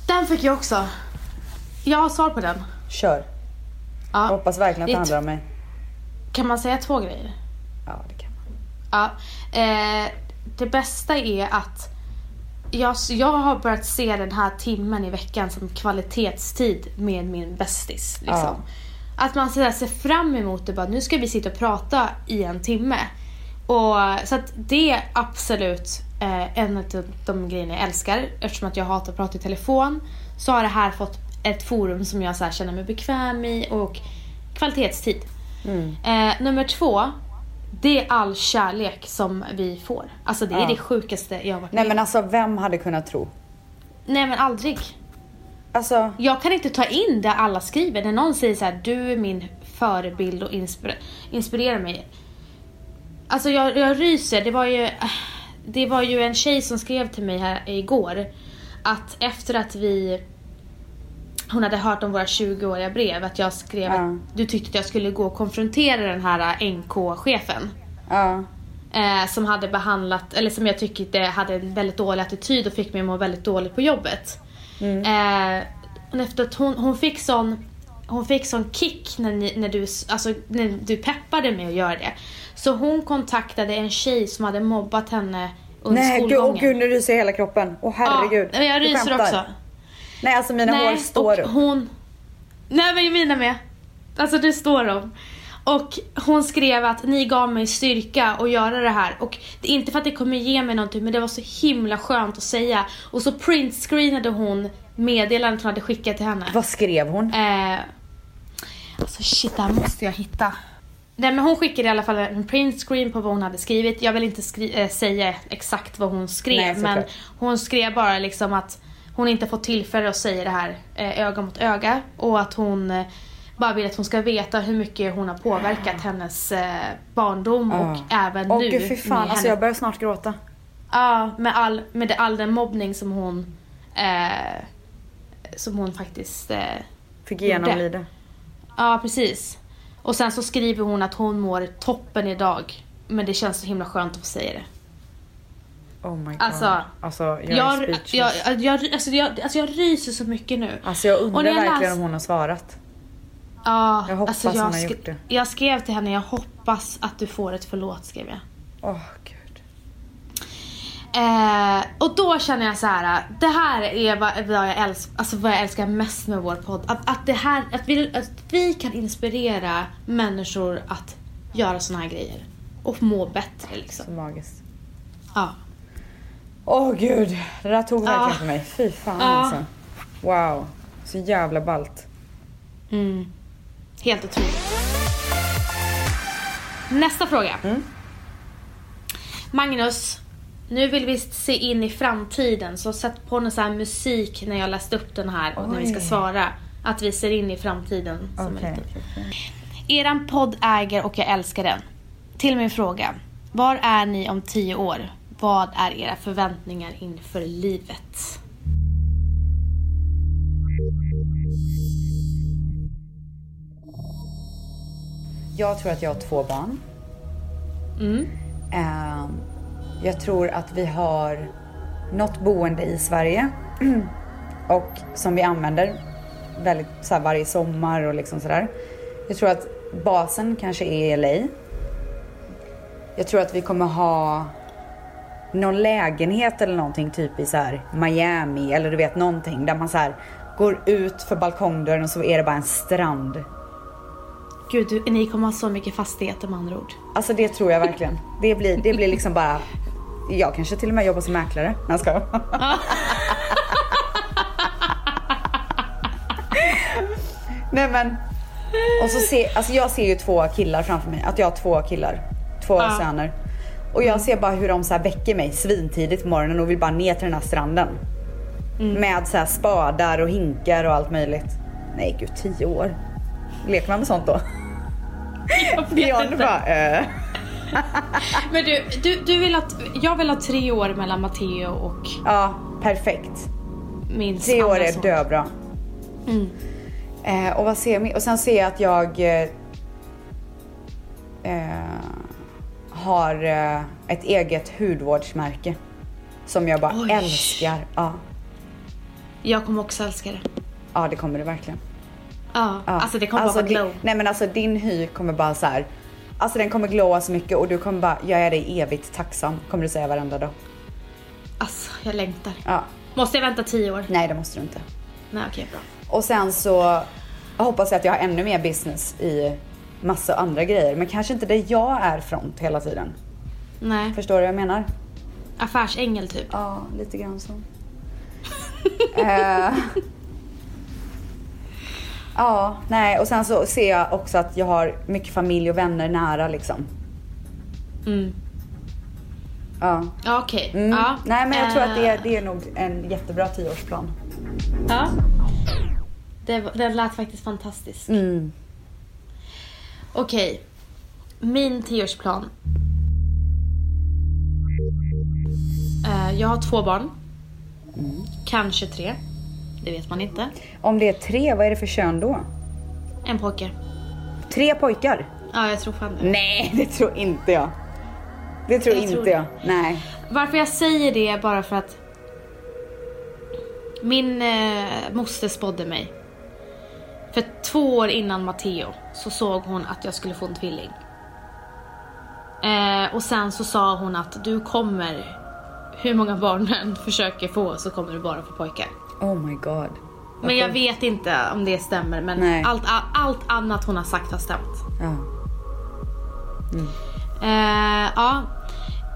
Den fick jag också. Jag har svar på den. Kör. Ja. Jag hoppas verkligen att det handlar om mig. Kan man säga två grejer? Ja, det kan man. Ja. Eh, det bästa är att jag, jag har börjat se den här timmen i veckan som kvalitetstid med min bästis. Liksom. Ja. Att man ser fram emot det. Bara, nu ska vi sitta och prata i en timme. Och, så att det är absolut eh, en av de grejerna jag älskar. Eftersom att jag hatar att prata i telefon. Så har det här fått ett forum som jag så känner mig bekväm i och kvalitetstid. Mm. Eh, nummer två det är all kärlek som vi får. Alltså det är ja. det sjukaste jag har varit med Nej men alltså vem hade kunnat tro? Nej men aldrig. Alltså... Jag kan inte ta in det alla skriver. När någon säger så här, du är min förebild och inspir inspirerar mig. Alltså jag, jag ryser. Det var ju det var ju en tjej som skrev till mig här igår att efter att vi hon hade hört om våra 20-åriga brev att jag skrev ja. att du tyckte att jag skulle gå och konfrontera den här NK-chefen. Ja. Eh, som hade behandlat, eller som jag tyckte hade en väldigt dålig attityd och fick mig att må väldigt dåligt på jobbet. Mm. Eh, efter att hon, hon fick sån hon fick sån kick när, ni, när, du, alltså, när du peppade mig att göra det. Så hon kontaktade en tjej som hade mobbat henne under Nej, skolgången. Nej, gud, nu ryser hela kroppen. Åh oh, herregud. Ja, jag ryser också. Nej alltså mina Nej, hår står upp. hon... Nej men mina med. Alltså det står de. Och hon skrev att ni gav mig styrka att göra det här. Och det är inte för att det kommer ge mig någonting men det var så himla skönt att säga. Och så printscreenade hon meddelandet hon hade skickat till henne. Vad skrev hon? Eh, alltså shit, det här måste jag hitta. Nej men hon skickade i alla fall en printscreen på vad hon hade skrivit. Jag vill inte skri- äh, säga exakt vad hon skrev Nej, men hon skrev bara liksom att hon inte fått tillfälle att säga det här eh, öga mot öga och att hon eh, bara vill att hon ska veta hur mycket hon har påverkat hennes eh, barndom och även Åh nu. gud fy fan, alltså jag börjar snart gråta. Ja, med all, med all den mobbning som hon eh, som hon faktiskt eh, Fick genomlida. Ja, precis. Och sen så skriver hon att hon mår toppen idag. Men det känns så himla skönt att få säga det. Oh my god. Alltså, alltså jag, är Jag, speechless. jag, jag, alltså, jag, alltså jag ryser så mycket nu. Alltså jag undrar jag verkligen läs- om hon har svarat. Ja, Jag hoppas alltså hon har gjort det. Jag skrev till henne, jag hoppas att du får ett förlåt, skrev jag. Åh gud. Eh, och då känner jag så här. det här är vad, vad, jag, älskar, alltså vad jag älskar mest med vår podd. Att, att, det här, att, vi, att vi kan inspirera människor att göra såna här grejer. Och må bättre liksom. Så magiskt. Ja. Åh gud, det där tog verkligen Ja. för mig. Fy fan Ja. alltså. Wow, så jävla ballt. Mm. Helt otroligt. Nästa fråga. Mm. Magnus, nu vill vi se in i framtiden så sätt på någon sån här musik när jag läst upp den här och när vi ska Oj. svara. Att vi ser in i framtiden. Som är lite- Eran podd äger och jag älskar den. Till min fråga. Var är ni om tio år? Vad är era förväntningar inför livet? Jag tror att jag har två barn. Mm. Ehm, jag tror att vi har något boende i Sverige och som vi använder väldigt så här, varje sommar och liksom sådär. Jag tror att basen kanske är i LA. Jag tror att vi kommer ha någon lägenhet eller någonting typ i så här Miami eller du vet någonting där man så här går ut för balkongdörren och så är det bara en strand. Gud, du, ni kommer ha så mycket fastigheter med andra ord. Alltså det tror jag verkligen. Det blir, det blir liksom bara... Jag kanske till och med jobbar som mäklare. Nej, jag. Nej men. Och så ser, alltså jag ser ju två killar framför mig. Att jag har två killar. Två Ja. söner. Och jag ser bara hur de så här väcker mig svintidigt på morgonen och vill bara ner till den här stranden. Med så här spadar och hinkar och allt möjligt. Nej gud, tio år. Leker man med sånt då? Björn bara, eh. Men du, du, du vill att, jag vill ha tre år mellan Matteo och Ja, perfekt. min Tre år är döbra. Mm. Eh, och vad ser jag? Och sen ser jag att jag eh, eh, har eh, ett eget hudvårdsmärke. Som jag bara Oj. älskar. Ja. Jag kommer också älska det. ja, det kommer det verkligen. Ja, Ja. alltså det kommer Alltså, bara glow. Din, nej men alltså din hy kommer bara så här. Alltså den kommer glowa så mycket och du kommer bara, jag är dig evigt tacksam. Kommer du säga varenda dag. Alltså, jag längtar. Ja. Måste jag vänta tio år? Nej det måste du inte. Nej, okej, bra. Och sen så hoppas jag att jag har ännu mer business i massa andra grejer. Men kanske inte där jag är front hela tiden. Nej, Förstår du vad jag menar? affärsängel typ. Ja, lite grann så. Eh, ja, nej och sen så ser jag också att jag har mycket familj och vänner nära liksom. Mm. Ja. Okej. Mm. Ja. Nej men jag tror att det är, Eh, det är nog en jättebra tioårsplan. Ja. Det, det lät faktiskt fantastiskt. Mm. Okej. Min tioårsplan. Eh, jag har två barn. Kanske tre. Det vet man inte. Om det är tre, vad är det för kön då? En pojke. Tre pojkar? Ja, jag tror fan det. Nej, det tror inte jag. Det tror Jag inte tror jag. Nej. Varför jag säger det är bara för att min eh, moster spådde mig. För två år innan Matteo så såg hon att jag skulle få en tvilling. Eh, och sen så sa hon att du kommer, hur många barn du än försöker få så kommer du bara få pojkar. Oh my god. Men jag vet inte om det stämmer men allt, all, allt annat hon har sagt har stämt. Ja. Eh, ja.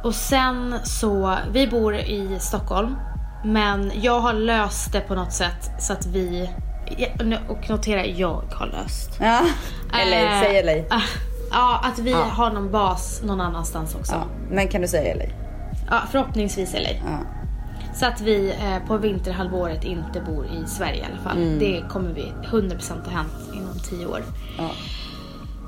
Och sen så, vi bor i Stockholm. Men jag har löst det på något sätt så att vi, ja, och notera jag har löst. ja. LA, Eh, säg LA. ah, Ja, att vi Ja. har någon bas någon annanstans också. Ja. Ja. Men kan du säga LA? förhoppningsvis LA. Ja. Så att vi eh, på vinterhalvåret inte bor i Sverige i alla fall. Mm. Det kommer vi 100% ha hänt inom 10 år. Ja.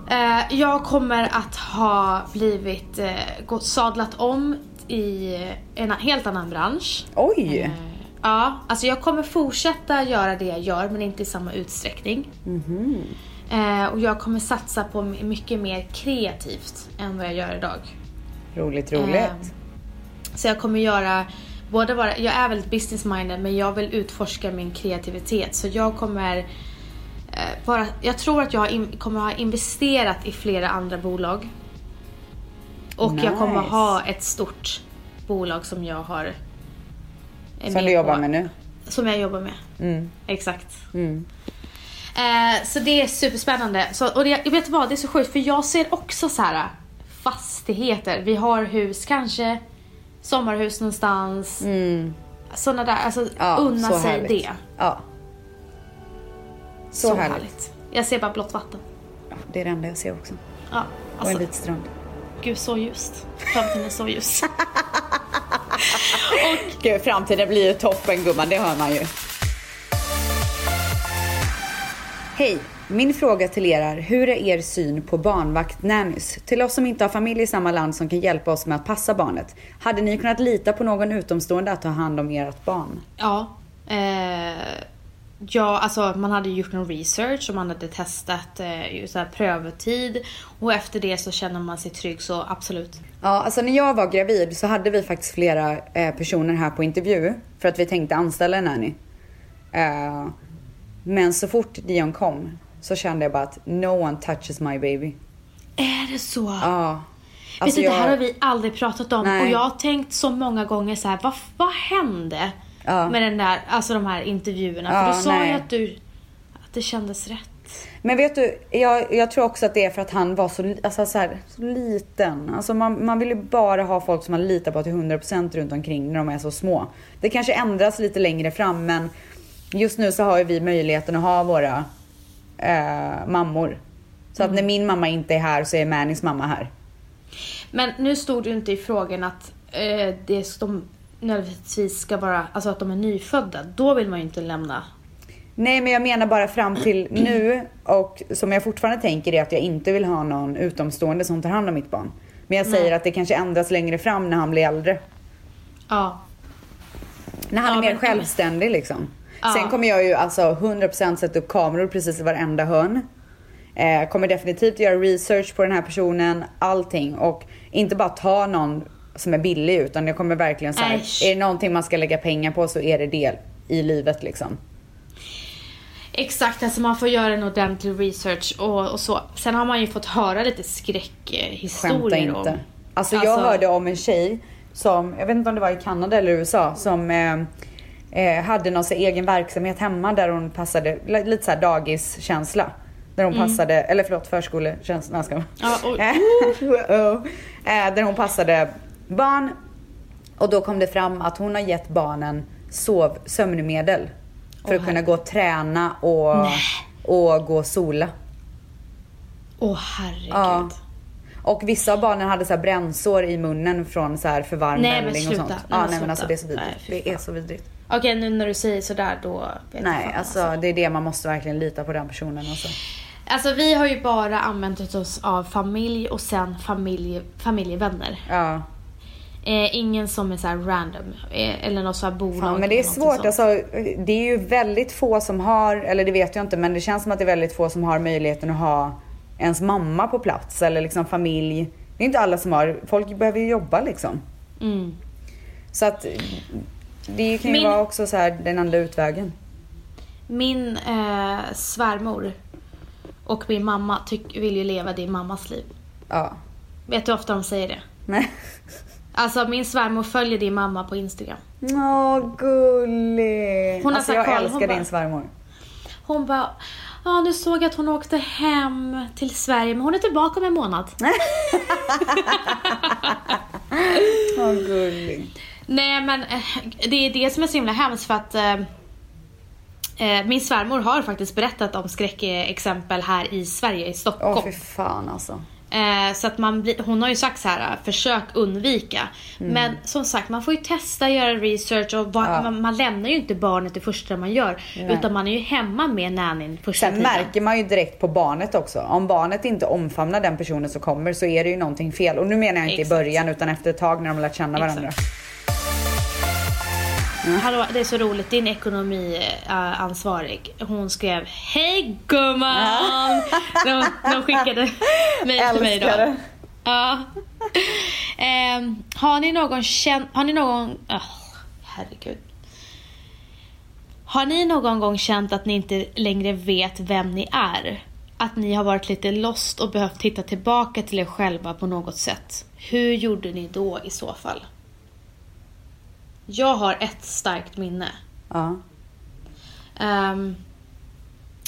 Eh, jag kommer att ha blivit eh, sadlat om i en helt annan bransch. Oj! Ja, alltså jag kommer fortsätta göra det jag gör men inte i samma utsträckning. Mm eh, och jag kommer satsa på mycket mer kreativt än vad jag gör idag. Roligt, roligt. Eh, så jag kommer göra både vara, jag är väldigt business-minded men jag vill utforska min kreativitet så jag kommer eh, bara, jag tror att jag in, kommer ha investerat i flera andra bolag. Och nice. jag kommer ha ett stort bolag som jag har Som du jobbar på. med nu? Som jag jobbar med. Mm. Exakt. Mm. Eh, så det är superspännande. Så, och det, jag vet vad, det är så sjukt för jag ser också så här fastigheter. Vi har hus, kanske sommarhus någonstans. Mm. Sådana där, alltså ja, unna sig härligt. det. Ja. Så, så härligt. härligt. Jag ser bara blått vatten. Ja, det är det enda jag ser också. Ja, alltså, och en alltså- vit strand. Gud, så ljust. Framtiden är så ljus. och... Gud, framtiden blir ju toppen gumman, det hör man ju. Hej! Min fråga till er är, hur är er syn på barnvakt-nannys? Till oss som inte har familj i samma land som kan hjälpa oss med att passa barnet. Hade ni kunnat lita på någon utomstående att ta hand om ert barn? Ja. Eh, ja, alltså man hade gjort en research och man hade testat eh, så här, prövotid. Och efter det så känner man sig trygg, så absolut. Ja, alltså när jag var gravid så hade vi faktiskt flera eh, personer här på intervju. För att vi tänkte anställa en nanny. Eh, men så fort Dion kom så kände jag bara att no one touches my baby. Är det så? Ja. Alltså Vet du, jag... det här har vi aldrig pratat om Nej. och jag har tänkt så många gånger så här, vad, vad hände ja. med den där, alltså de här intervjuerna? Ja, För du sa ju att du, att det kändes rätt. Men vet du, jag, jag tror också att det är för att han var så, alltså så, här, så liten. Alltså man, man vill ju bara ha folk som man litar på till 100% runt omkring när de är så små. Det kanske ändras lite längre fram men just nu så har ju vi möjligheten att ha våra eh, mammor. Så mm. att när min mamma inte är här så är Mannys mamma här. Men nu stod ju inte i frågan att eh, det, de nödvändigtvis ska vara, alltså att de är nyfödda. Då vill man ju inte lämna. Nej men jag menar bara fram till nu och som jag fortfarande tänker är att jag inte vill ha någon utomstående som tar hand om mitt barn. Men jag säger Nej. att det kanske ändras längre fram när han blir äldre. Ja. När han ja, är mer men... självständig liksom. Ja. Sen kommer jag ju alltså 100% sätta upp kameror precis i varenda hörn. Eh, kommer definitivt göra research på den här personen, allting. Och inte bara ta någon som är billig utan jag kommer verkligen säga är det någonting man ska lägga pengar på så är det det i livet liksom. Exakt, alltså man får göra en ordentlig research och, och så. Sen har man ju fått höra lite skräckhistorier Skämta inte. Om, alltså jag alltså... hörde om en tjej som, jag vet inte om det var i Kanada eller USA, som eh, eh, hade någon så egen verksamhet hemma där hon passade, lite såhär dagiskänsla. Där hon mm. passade, eller förlåt förskolekänsla, ska ja, och, uh. Där hon passade barn. Och då kom det fram att hon har gett barnen sov, sömnmedel. För oh, att kunna gå och träna och, och gå och sola. Åh oh, herregud. Ja. Och vissa av barnen hade så här bränsår i munnen från så här förvarmning och sånt. Nej, ja, nej men alltså det är så vidrigt. Nej, det är så vidrigt. Okej, nu när du säger sådär då vet Nej, jag alltså, alltså det är det man måste verkligen lita på den personen alltså. Alltså vi har ju bara använt oss av familj och sen familj, familjevänner. Ja. Eh, ingen som är så random eh, eller något så här bolag. Fan, men det är svårt alltså. Det är ju väldigt få som har, eller det vet jag inte, men det känns som att det är väldigt få som har möjligheten att ha ens mamma på plats eller liksom familj. Det är inte alla som har, folk behöver ju jobba liksom. Mm. Så att det kan ju min, vara också så här den andra utvägen. Min eh, svärmor och min mamma tyck, vill ju leva din mammas liv. Ja. Vet du hur ofta de säger det? Nej. Alltså min svärmor följer din mamma på Instagram. Åh gullig. Hon alltså, jag koll. älskar din svärmor. Hon bara, ja nu såg jag att hon åkte hem till Sverige men hon är tillbaka om en månad. Åh gullig. Nej men eh, det är det som är så himla hemskt för att eh, eh, min svärmor har faktiskt berättat om skräckexempel här i Sverige, i Stockholm. Åh fy fan alltså. Eh, så att man blir, hon har ju sagt så här, försök undvika. Mm. Men som sagt, man får ju testa, göra research och va, ja. man, man, lämnar ju inte barnet det första man gör. Nej. Utan man är ju hemma med nannyn första Sen tiden. märker man ju direkt på barnet också. Om barnet inte omfamnar den personen som kommer så är det ju någonting fel. Och nu menar jag inte Exakt. i början utan efter ett tag när de har lärt känna varandra. Exakt. Mm. Hallå, det är så roligt. Din ekonomiansvarig, uh, hon skrev Hej gumman! de, de skickade mejl till mig idag. Ja. Um, har ni någon känt, har ni någon, oh, herregud. Har ni någon gång känt att ni inte längre vet vem ni är? Att ni har varit lite lost och behövt titta tillbaka till er själva på något sätt? Hur gjorde ni då i så fall? Jag har ett starkt minne. Ja. Um,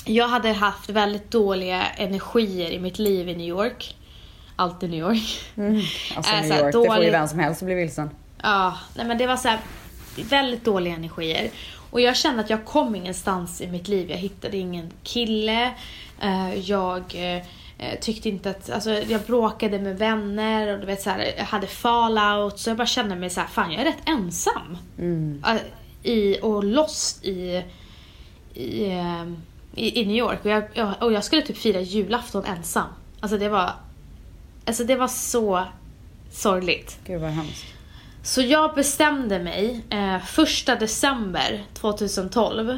jag hade haft väldigt dåliga energier i mitt liv i New York. Alltid New York. Mm. Alltså äh, New York, dålig... det får ju vem som helst att bli vilsen. Ja, nej men det var så här, väldigt dåliga energier. Och jag kände att jag kom ingenstans i mitt liv. Jag hittade ingen kille. Uh, jag Eh, tyckte inte att, alltså jag bråkade med vänner och du vet så här, jag hade fallout så jag bara kände mig så här, fan jag är rätt ensam. Mm. Uh, I, och lost i, i, uh, i, i, New York och jag, och jag skulle typ fira julafton ensam. Alltså det var, alltså det var så sorgligt. Gud vad hemskt. Så jag bestämde mig eh, första december 2012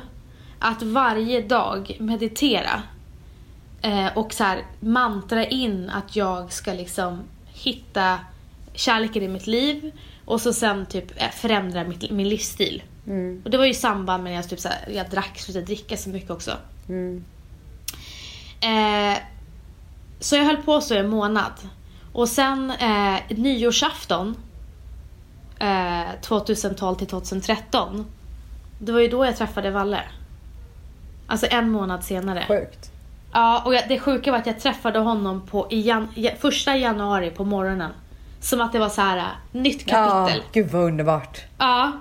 att varje dag meditera Eh, och så här, mantra in att jag ska liksom hitta kärleken i mitt liv och så sen typ eh, förändra mitt, min livsstil. Mm. Och det var ju i samband med när jag, typ, så här, jag drack, slutade dricka så mycket också. Mm. Eh, så jag höll på så i en månad. Och sen eh, nyårsafton eh, 2012 till 2013. Det var ju då jag träffade Valle. Alltså en månad senare. Sjukt. Ja, och det sjuka var att jag träffade honom på i jan, första januari på morgonen. Som att det var så här äh, nytt kapitel. Ja, gud vad underbart. Ja.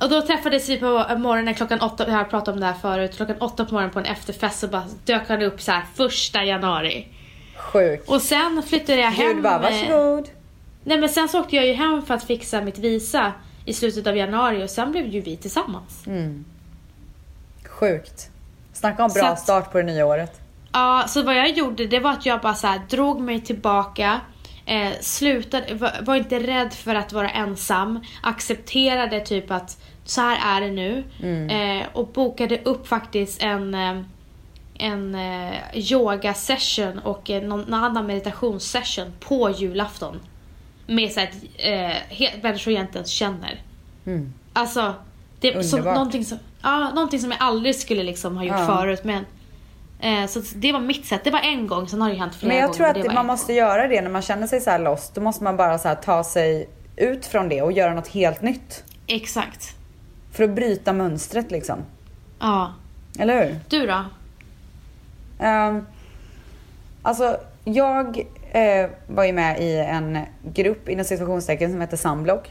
Och då träffades vi på morgonen klockan åtta, jag har pratat om det här förut, klockan åtta på morgonen på en efterfest så bara dök han upp så här första januari. Sjukt. Och sen flyttade jag hem. Gud bara, varsågod. Nej men sen så åkte jag ju hem för att fixa mitt visa i slutet av januari och sen blev ju vi tillsammans. Mm. Sjukt. Snacka om bra att, start på det nya året. Ja, så vad jag gjorde det var att jag bara så här, drog mig tillbaka. Eh, slutade, var, var, inte rädd för att vara ensam. Accepterade typ att så här är det nu. Mm. Eh, och bokade upp faktiskt en, eh, en eh, yoga session och eh, någon, någon annan meditationssession på julafton. Med så här, eh, människor jag inte ens känner. Mm. Alltså, det, som, någonting, som, ja, någonting som jag aldrig skulle liksom ha gjort ja. förut. Men, eh, så det var mitt sätt. Det var en gång, sen har det hänt flera gånger. Men jag tror att man måste gång. göra det när man känner sig så här lost. Då måste man bara så ta sig ut från det och göra något helt nytt. Exakt. För att bryta mönstret liksom. Ja. Eller hur? Du då? Um, alltså, jag eh, var ju med i en grupp inom situationstecken som heter Sunblock.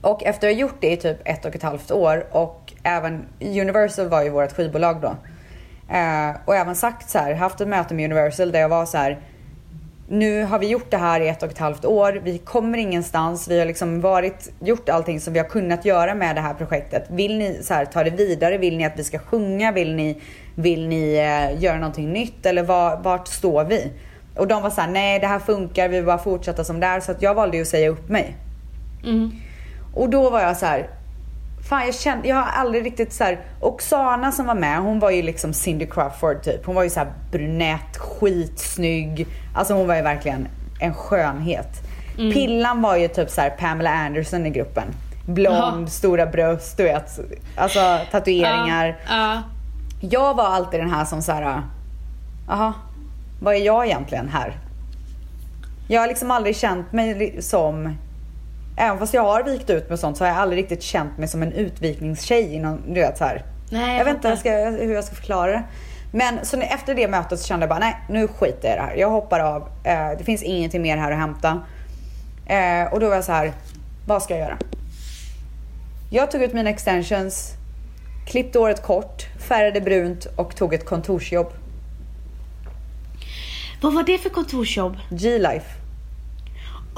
Och efter att ha gjort det i typ ett och ett halvt år och även Universal var ju vårt skivbolag då. Eh, och även sagt så här, haft ett möte med Universal där jag var så här. Nu har vi gjort det här i ett och ett halvt år. Vi kommer ingenstans. Vi har liksom varit, gjort allting som vi har kunnat göra med det här projektet. Vill ni så här, ta det vidare? Vill ni att vi ska sjunga? Vill ni, vill ni eh, göra någonting nytt? Eller var, vart står vi? Och de var så här, nej det här funkar. Vi vill bara fortsätta som det är. Så att jag valde ju att säga upp mig. Mm. Och då var jag så här, Fan jag kände, jag har aldrig riktigt så här, Oksana som var med, hon var ju liksom Cindy Crawford typ. Hon var ju så brunett, skitsnygg. Alltså hon var ju verkligen en skönhet. Mm. Pillan var ju typ så Pamela Anderson i gruppen. Blond, oh. stora bröst, du vet. Alltså tatueringar. Uh, uh. Jag var alltid den här som så här, jaha, vad är jag egentligen här? Jag har liksom aldrig känt mig som Även fast jag har vikt ut med sånt så har jag aldrig riktigt känt mig som en utvikningstjej. Inom, du vet, så här. Nej, jag, jag vet inte hur, hur jag ska förklara det. Men så efter det mötet så kände jag bara, nej nu skiter jag i det här. Jag hoppar av. Eh, det finns ingenting mer här att hämta. Eh, och då var jag så här, vad ska jag göra? Jag tog ut mina extensions, klippte håret kort, färgade brunt och tog ett kontorsjobb. Vad var det för kontorsjobb? G-life.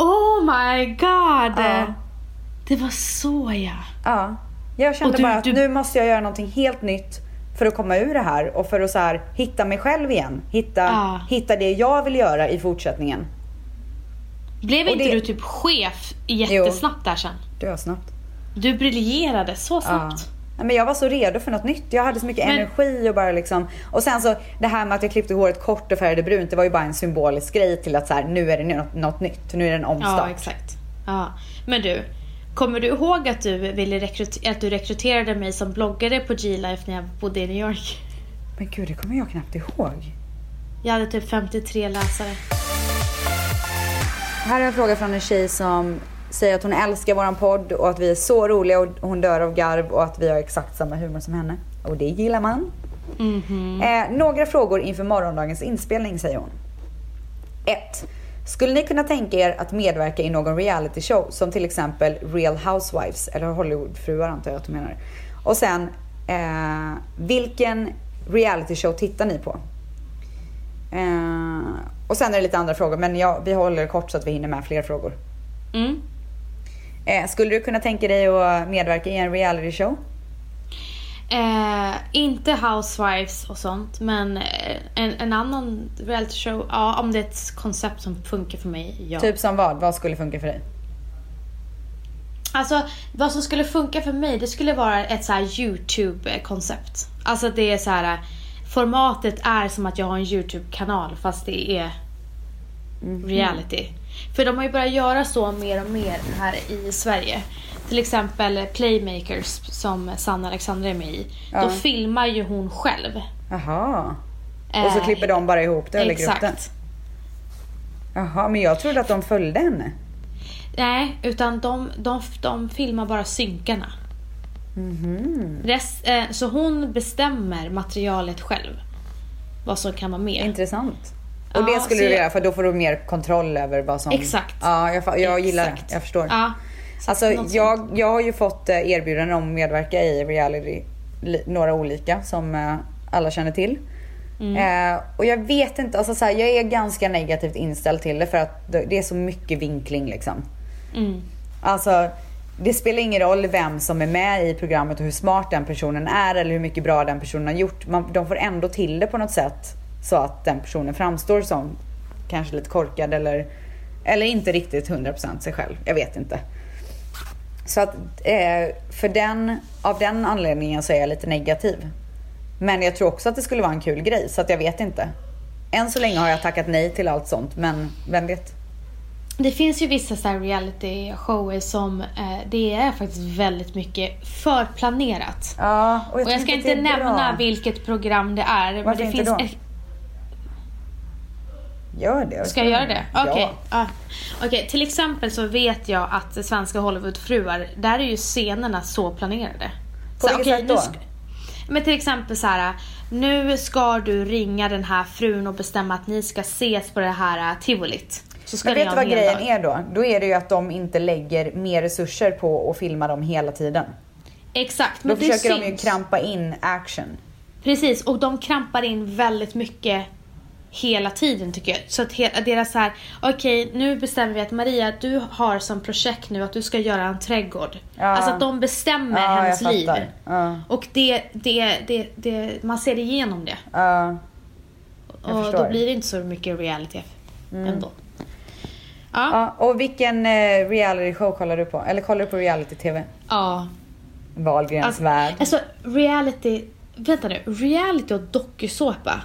Oh my god! Ja. Det var så ja. Ja. Jag kände du, bara att du... nu måste jag göra någonting helt nytt för att komma ur det här och för att så här, hitta mig själv igen. Hitta, ja. hitta det jag vill göra i fortsättningen. Blev inte det... du typ chef jättesnabbt jo. där sen? Det var snabbt. Du briljerade så snabbt. Ja. Men jag var så redo för något nytt. Jag hade så mycket men... energi och bara liksom. Och sen så det här med att jag klippte håret kort och färgade brunt. Det var ju bara en symbolisk grej till att så här, nu är det något, något nytt. Nu är det en omstart. Ja exakt. Ja. Men du, Kommer du ihåg att du, ville rekryter att du rekryterade mig som bloggare på G-Life när jag bodde i New York? Men gud, det kommer jag knappt ihåg. Jag hade typ 53 läsare. Här är en fråga från en tjej som säger att hon älskar våran podd och att vi är så roliga och hon dör av garv och att vi har exakt samma humor som henne. Och det gillar man. Mm -hmm. eh, några frågor inför morgondagens inspelning säger hon. 1. Skulle ni kunna tänka er att medverka i någon reality show som till exempel Real Housewives eller Hollywoodfruar antar jag att du menar. Och sen, eh, vilken reality show tittar ni på? Eh, och sen är det lite andra frågor men ja, vi håller kort så att vi hinner med fler frågor. Mm. Eh, skulle du kunna tänka dig att medverka i en reality show? Eh, inte Housewives och sånt, men eh, en, en annan reality show, ja om det är ett koncept som funkar för mig, ja. Typ som vad? Vad skulle funka för dig? Alltså vad som skulle funka för mig, det skulle vara ett så YouTube-koncept. Alltså det är så här formatet är som att jag har en YouTube-kanal fast det är mm. För de har ju börjat göra så mer och mer här i Sverige till exempel Playmakers som Sanna Alexandra är med i. Ja. Då filmar ju hon själv. Jaha. Och så eh, klipper de bara ihop det och lägger upp det? Jaha, men jag trodde att de följde henne. Nej, utan de, de, de filmar bara synkarna. Mm -hmm. Rest, eh, så hon bestämmer materialet själv. Vad som kan vara med. Intressant. Och det skulle du göra för då får du mer kontroll över vad som... Exakt. Ja, jag, jag gillar Exakt. det. Jag förstår. Ja. Alltså jag, jag har ju fått eh, erbjudanden om att medverka i reality, några olika som eh, alla känner till. Mm. Eh, och jag vet inte, alltså så här, jag är ganska negativt inställd till det för att det är så mycket vinkling liksom. Mm. Alltså det spelar ingen roll vem som är med i programmet och hur smart den personen är eller hur mycket bra den personen har gjort. Man, de får ändå till det på något sätt så att den personen framstår som kanske lite korkad eller, eller inte riktigt 100% sig själv. Jag vet inte. Så att eh, för den, av den anledningen så är jag lite negativ. Men jag tror också att det skulle vara en kul grej så att jag vet inte. Än så länge har jag tackat nej till allt sånt men vem vet? Det finns ju vissa så reality shower som eh, det är faktiskt väldigt mycket förplanerat. Ja, och jag, och jag ska inte nämna bra. vilket program det är. Varför men det finns? Gör det. Ska jag göra det? Okej. Okay. Ja. Ah. okay. Till exempel så vet jag att svenska Hollywoodfruar, där är ju scenerna så planerade. På så, vilket okay, sätt då? men till exempel så här. Nu ska du ringa den här frun och bestämma att ni ska ses på det här äh, tivolit. Så ska men vet du vad grejen dag. är då? Då är det ju att de inte lägger mer resurser på att filma dem hela tiden. Exakt. Men då försöker syns. de ju krampa in action. Precis, och de krampar in väldigt mycket hela tiden tycker jag. Så att deras så här, okej okay, nu bestämmer vi att Maria du har som projekt nu att du ska göra en trädgård. Ja. Alltså att de bestämmer ja, hennes liv. Ja. Och det, det, det, det, man ser igenom det. Ja. Jag och förstår. då blir det inte så mycket reality mm. ändå. Ja. ja. Och vilken eh, reality show kollar du på? Eller kollar du på reality-tv? Ja. Wahlgrens alltså, värld. Alltså reality, vänta nu, reality och dokusåpa.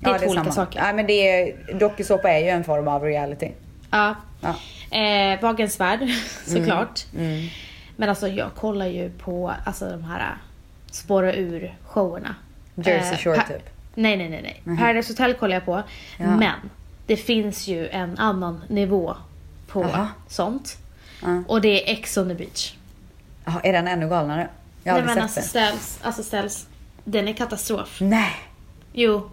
Det är ja, två det är olika samma. saker. Ja, men det är, dokusåpa är ju en form av reality. Ja. ja. Eh, Wagens värld, såklart. Mm. Mm. Men alltså jag kollar ju på alltså, de här äh, spåra ur showerna. Jersey Shore eh, typ? Nej, nej, nej. nej. Mm. Paradise Hotel kollar jag på. Ja. Men det finns ju en annan nivå på Aha. sånt. Ja. Och det är Ex on the beach. Jaha, är den ännu galnare? Jag har aldrig sett alltså, ställs, alltså ställs, den är katastrof. Nej. Jo,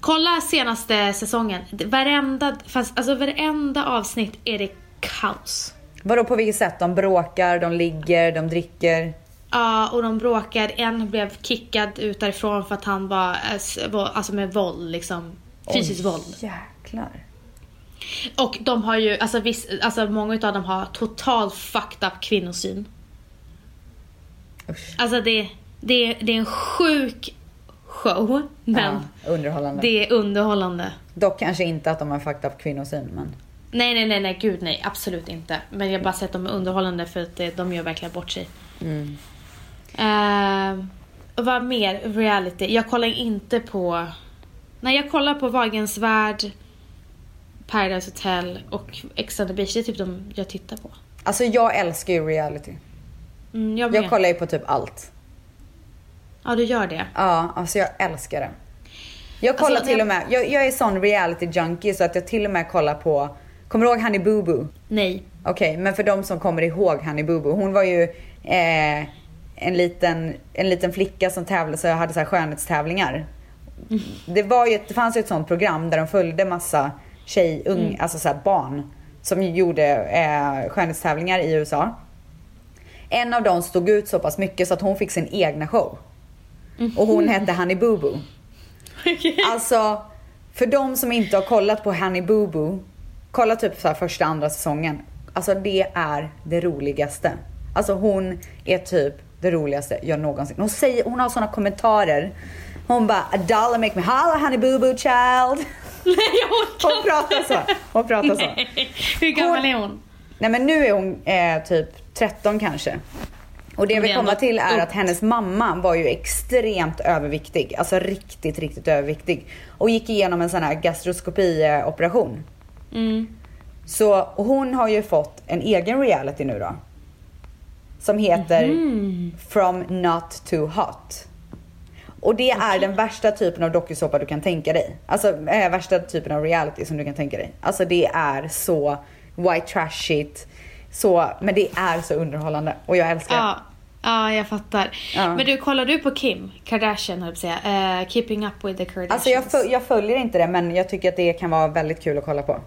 Kolla senaste säsongen. Varenda, fast, alltså varenda avsnitt är det kaos. Vadå på vilket sätt? De bråkar, de ligger, de dricker? Ja, och de bråkar. En blev kickad ut därifrån för att han var, eh, alltså med våld liksom. Fysiskt våld. Jäklar. Och de har ju, alltså, viss, alltså många utav dem har totalt fucked up kvinnosyn. Usch. Alltså det, det, det är en sjuk show, men ja, underhållande. det är underhållande. Dock kanske inte att de har fucked up kvinnosyn, men... Nej, nej, nej, nej, gud nej, absolut inte. Men jag har bara sett dem är underhållande för att det, de gör verkligen bort sig. Mm. Uh, vad mer reality? Jag kollar inte på... Nej, jag kollar på Wagens Värld, Paradise Hotel och Ex on the Beach. Det är typ de jag tittar på. Alltså jag älskar ju reality. Mm, jag, jag kollar ju på typ allt. Ja, du gör det? Ja, alltså jag älskar det. Jag kollar alltså, till och med, jag, jag är sån reality junkie så att jag till och med kollar på, kommer du ihåg Honey Boo Boo? Nej. Okej, okay, men för de som kommer ihåg Honey Boo Boo, hon var ju eh, en, liten, en liten flicka som tävlade, så hade så här skönhetstävlingar. Mm. Det, var ju, det fanns ju ett sånt program där de följde massa tjej, ung, mm. alltså så barn som gjorde eh, skönhetstävlingar i USA. En av dem stod ut så pass mycket så att hon fick sin egna show. Och hon hette Honey Boo Boo. Okay. Alltså, för de som inte har kollat på Honey Boo Boo, kolla typ så första, andra säsongen. Alltså det är det roligaste. Alltså hon är typ det roligaste jag någonsin... Hon, säger, hon har såna kommentarer. Hon bara, a dollar make me holla honey boo boo child. Nej jag Hon pratar så. Hon pratar så. Hur gammal är hon? Nej men nu är hon eh, typ 13 kanske. Och det jag vill komma till är att hennes mamma var ju extremt överviktig. Alltså riktigt, riktigt överviktig. Och gick igenom en sån här gastroskopioperation. Mm. Så hon har ju fått en egen reality nu då. Som heter mm. From Not Too Hot. Och det okay. är den värsta typen av dokusåpa du kan tänka dig. Alltså äh, värsta typen av reality som du kan tänka dig. Alltså det är så white trashigt. Så, men det är så underhållande och jag älskar. Ja, ja jag fattar. Ja. Men du, kollar du på Kim Kardashian höll jag säga? Uh, keeping up with the Kardashians? Alltså jag, föl jag följer inte det men jag tycker att det kan vara väldigt kul att kolla på.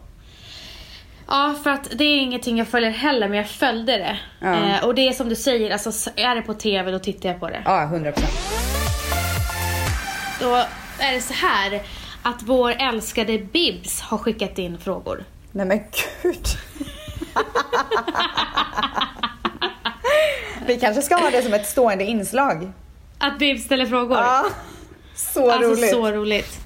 Ja, för att det är ingenting jag följer heller, men jag följde det. Ja. Eh, och det är som du säger, alltså är det på TV då tittar jag på det. Ja, 100%. Då är det så här att vår älskade Bibs har skickat in frågor. Nej men gud. Vi kanske ska ha det som ett stående inslag. Att Bibs ställer frågor? Ja, så alltså, roligt. så roligt.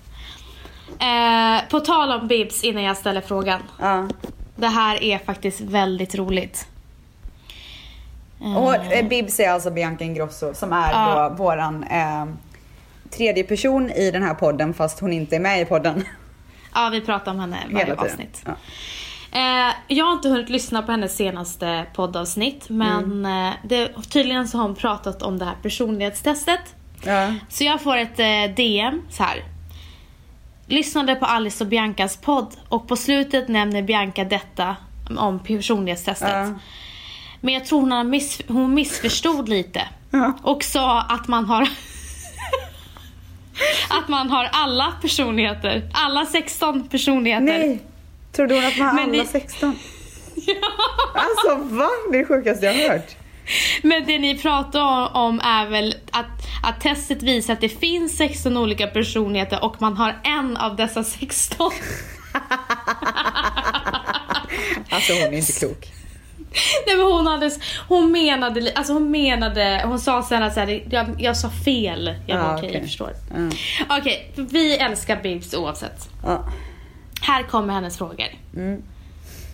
Eh, på tal om Bibs innan jag ställer frågan. Ja. Det här är faktiskt väldigt roligt. Och eh, Bibs är alltså Bianca Ingrosso som är ja. då våran eh, tredje person i den här podden fast hon inte är med i podden. Ja, vi pratar om henne varje avsnitt. Ja. Eh, jag har inte hunnit lyssna på hennes senaste poddavsnitt men mm. eh, det, tydligen så har hon pratat om det här personlighetstestet. Ja. Så jag får ett eh, DM så här. Lyssnade på Alice och Biancas podd och på slutet nämner Bianca detta om personlighetstestet. Ja. Men jag tror hon, miss, hon missförstod lite. Ja. Och sa att man har att man har alla personligheter. Alla 16 personligheter. Nej! Trodde hon att man alla ni... 16? ja. Alltså va? Det är det sjukaste jag har hört. Men det ni pratar om är väl att, att testet visar att det finns 16 olika personligheter och man har en av dessa 16. alltså hon är inte klok. Nej men hon hade, hon menade, alltså hon menade, hon sa sen att så här, jag, jag sa fel. Jag ah, okej, okay, okay. jag förstår. Mm. Okej, okay, vi älskar Bibs oavsett. Ah. Här kommer hennes frågor. Mm.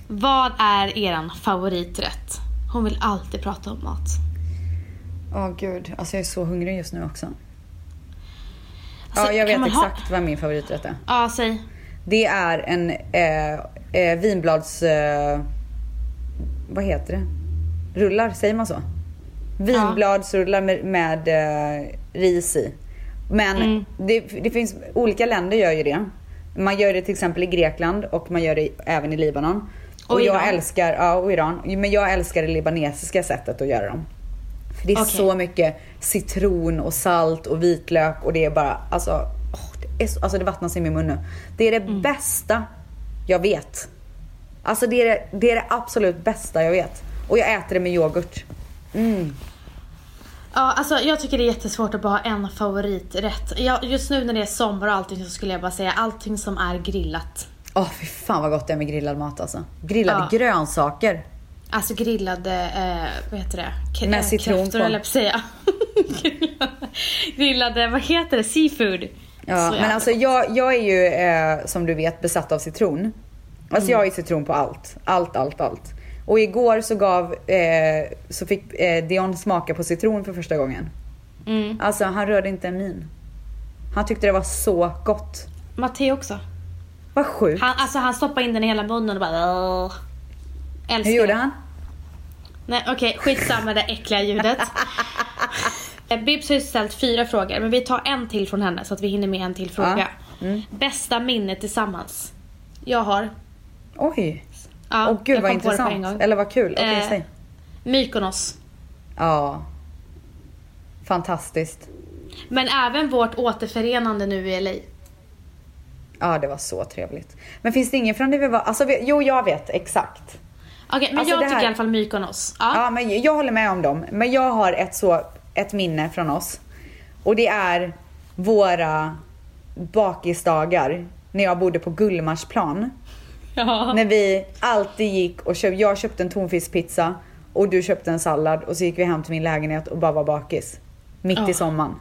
Vad är eran favoriträtt? Hon vill alltid prata om mat. Åh oh, gud, alltså jag är så hungrig just nu också. Alltså, ja, jag vet exakt ha... vad min favoriträtt är. Ja, säg. Det är en eh, eh, vinblads... Eh, vad heter det? Rullar, säger man så? Vinbladsrullar med, med eh, ris i. Men mm. det, det finns, olika länder gör ju det. Man gör det till exempel i Grekland och man gör det även i Libanon. Och, och jag älskar, ja och Iran. Men jag älskar det libanesiska sättet att göra dem. För det är okay. så mycket citron och salt och vitlök och det är bara, alltså, oh, det, är så, alltså det vattnas i min mun nu. Det är det mm. bästa jag vet. Alltså det är det, det är det absolut bästa jag vet. Och jag äter det med yoghurt. Mm. Ja, alltså jag tycker det är jättesvårt att bara ha en favoriträtt. Jag, just nu när det är sommar och allting så skulle jag bara säga allting som är grillat. Åh oh, fy fan vad gott det är med grillad mat alltså. Grillade ja. grönsaker. Alltså grillade, eh, vad heter det? K med citron kräftor, på. eller på säga. grillade, vad heter det? Seafood. Ja, men alltså jag, jag är ju eh, som du vet besatt av citron. Alltså mm. jag har ju citron på allt. Allt, allt, allt. Och igår så gav, eh, så fick eh, Dion smaka på citron för första gången. Mm. Alltså han rörde inte en min. Han tyckte det var så gott. Matteo också. Vad sjukt. Han, alltså han stoppade in den i hela munnen och bara Åh. Älskar Hur gjorde han? Nej okej, okay, skitsamma med det äckliga ljudet. Eh, Bibs har ju ställt fyra frågor men vi tar en till från henne så att vi hinner med en till fråga. Ja. Mm. Bästa minne tillsammans? Jag har. Oj. Ja, Åh gud vad intressant. Eller vad kul. Okej, okay, eh, säg. Mykonos. Ja. Fantastiskt. Men även vårt återförenande nu i LA. Ja, det var så trevligt. Men finns det ingen från det vi var... Alltså, jo, jag vet exakt. Okej, okay, men alltså, jag tycker här... i alla fall Mykonos. Ja. ja, men jag håller med om dem. Men jag har ett, så, ett minne från oss. Och det är våra bakisdagar när jag bodde på Gullmarsplan. Ja. När vi alltid gick och köpte, jag köpte en tonfiskpizza och du köpte en sallad och så gick vi hem till min lägenhet och bara var bakis. Mitt ja. i sommaren.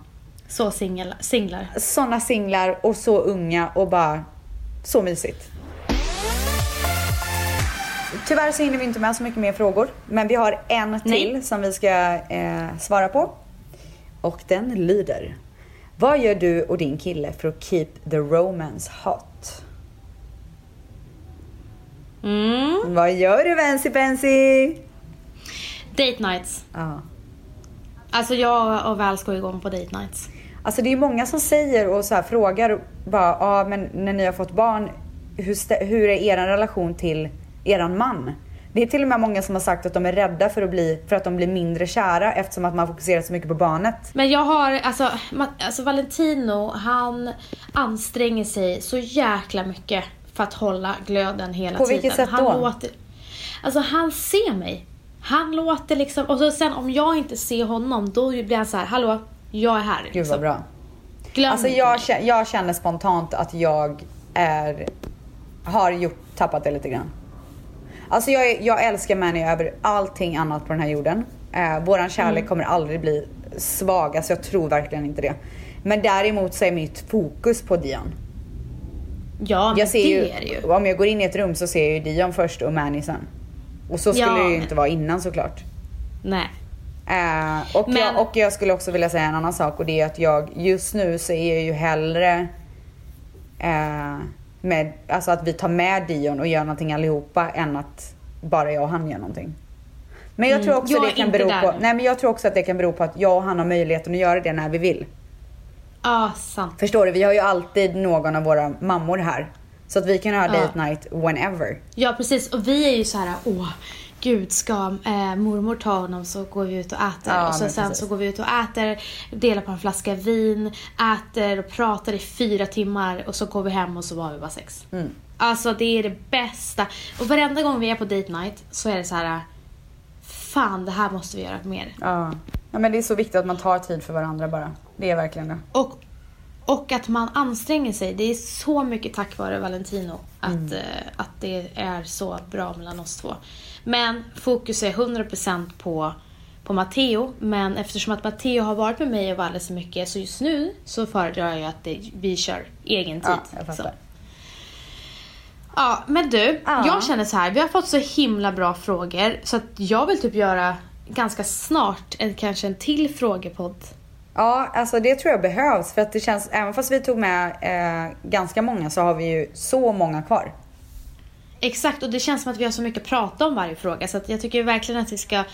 Så singel, singlar. Såna singlar och så unga och bara så mysigt. Tyvärr så hinner vi inte med så mycket mer frågor. Men vi har en till Nej. som vi ska eh, svara på. Och den lyder. Vad gör du och din kille för att keep the romance hot? Mm. Vad gör du Vency Pensy? Date nights. Ja. Alltså jag och Val ska igång på date nights. Alltså det är många som säger och så frågar bara, ah, men när ni har fått barn, hur, hur är er relation till eran man? Det är till och med många som har sagt att de är rädda för att, bli, för att de blir mindre kära eftersom att man fokuserar så mycket på barnet. Men jag har, alltså, alltså Valentino, han anstränger sig så jäkla mycket för att hålla glöden hela på tiden. På vilket sätt då? Han låter, alltså han ser mig. Han låter liksom, och så sen om jag inte ser honom då blir han så här, hallå, jag är här. Gud liksom. vad bra. Glöm alltså jag, känner, jag känner spontant att jag är, har gjort, tappat det lite grann. Alltså jag, jag älskar Manny över allting annat på den här jorden. Eh, våran kärlek mm. kommer aldrig bli svag, alltså jag tror verkligen inte det. Men däremot så är mitt fokus på Dion. Ja, jag ser det ju, är det ju. Om jag går in i ett rum så ser jag ju Dion först och Manny sen. Och så skulle ja, det ju inte vara innan såklart. Nej. Uh, och, men... jag, och jag skulle också vilja säga en annan sak och det är att jag just nu så är jag ju hellre uh, med, alltså att vi tar med Dion och gör någonting allihopa än att bara jag och han gör någonting. Men jag mm, tror också jag det kan bero där. på, nej men jag tror också att det kan bero på att jag och han har möjligheten att göra det när vi vill. Ja, ah, sant. Förstår du? Vi har ju alltid någon av våra mammor här. Så att vi kan ha date night whenever. Ja precis och vi är ju så här, åh gud ska eh, mormor ta honom så går vi ut och äter. Ja, och så sen så går vi ut och äter, delar på en flaska vin, äter och pratar i fyra timmar och så går vi hem och så var vi bara sex. Mm. Alltså det är det bästa. Och varenda gång vi är på date night så är det så här. Fan det här måste vi göra mer. Ja. ja men det är så viktigt att man tar tid för varandra bara. Det är verkligen det. Och och att man anstränger sig. Det är så mycket tack vare Valentino att, mm. eh, att det är så bra mellan oss två. Men fokus är 100% på, på Matteo. Men eftersom att Matteo har varit med mig och Valle så mycket så just nu så föredrar jag att det, vi kör egen tid. Ja, jag så. Ja, men du. Ja. Jag känner så här. Vi har fått så himla bra frågor så att jag vill typ göra ganska snart en, kanske en till frågepodd Ja, alltså det tror jag behövs för att det känns, även fast vi tog med eh, ganska många så har vi ju så många kvar. Exakt, och det känns som att vi har så mycket att prata om varje fråga så att jag tycker verkligen att vi ska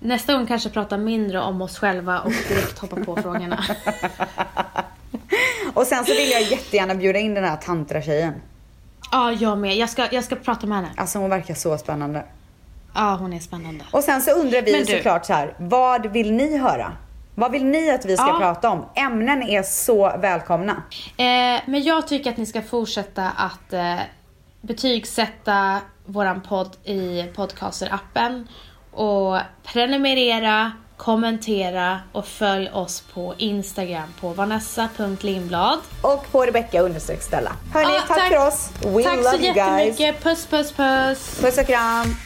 nästa gång kanske prata mindre om oss själva och direkt hoppa på frågorna. och sen så vill jag jättegärna bjuda in den här tantra-tjejen. Ja, jag med. Jag ska, jag ska prata med henne. Alltså hon verkar så spännande. Ja, hon är spännande. Och sen så undrar vi du... såklart så här, vad vill ni höra? Vad vill ni att vi ska ja. prata om? Ämnen är så välkomna. Eh, men jag tycker att ni ska fortsätta att eh, betygsätta våran podd i Podcaster-appen och prenumerera kommentera och följ oss på Instagram på vanessa.lindblad. Och på Rebecca understreck Stella. Hörni, ah, tack, tack, för oss. We tack love så you guys. jättemycket. Puss puss puss. Puss och kram.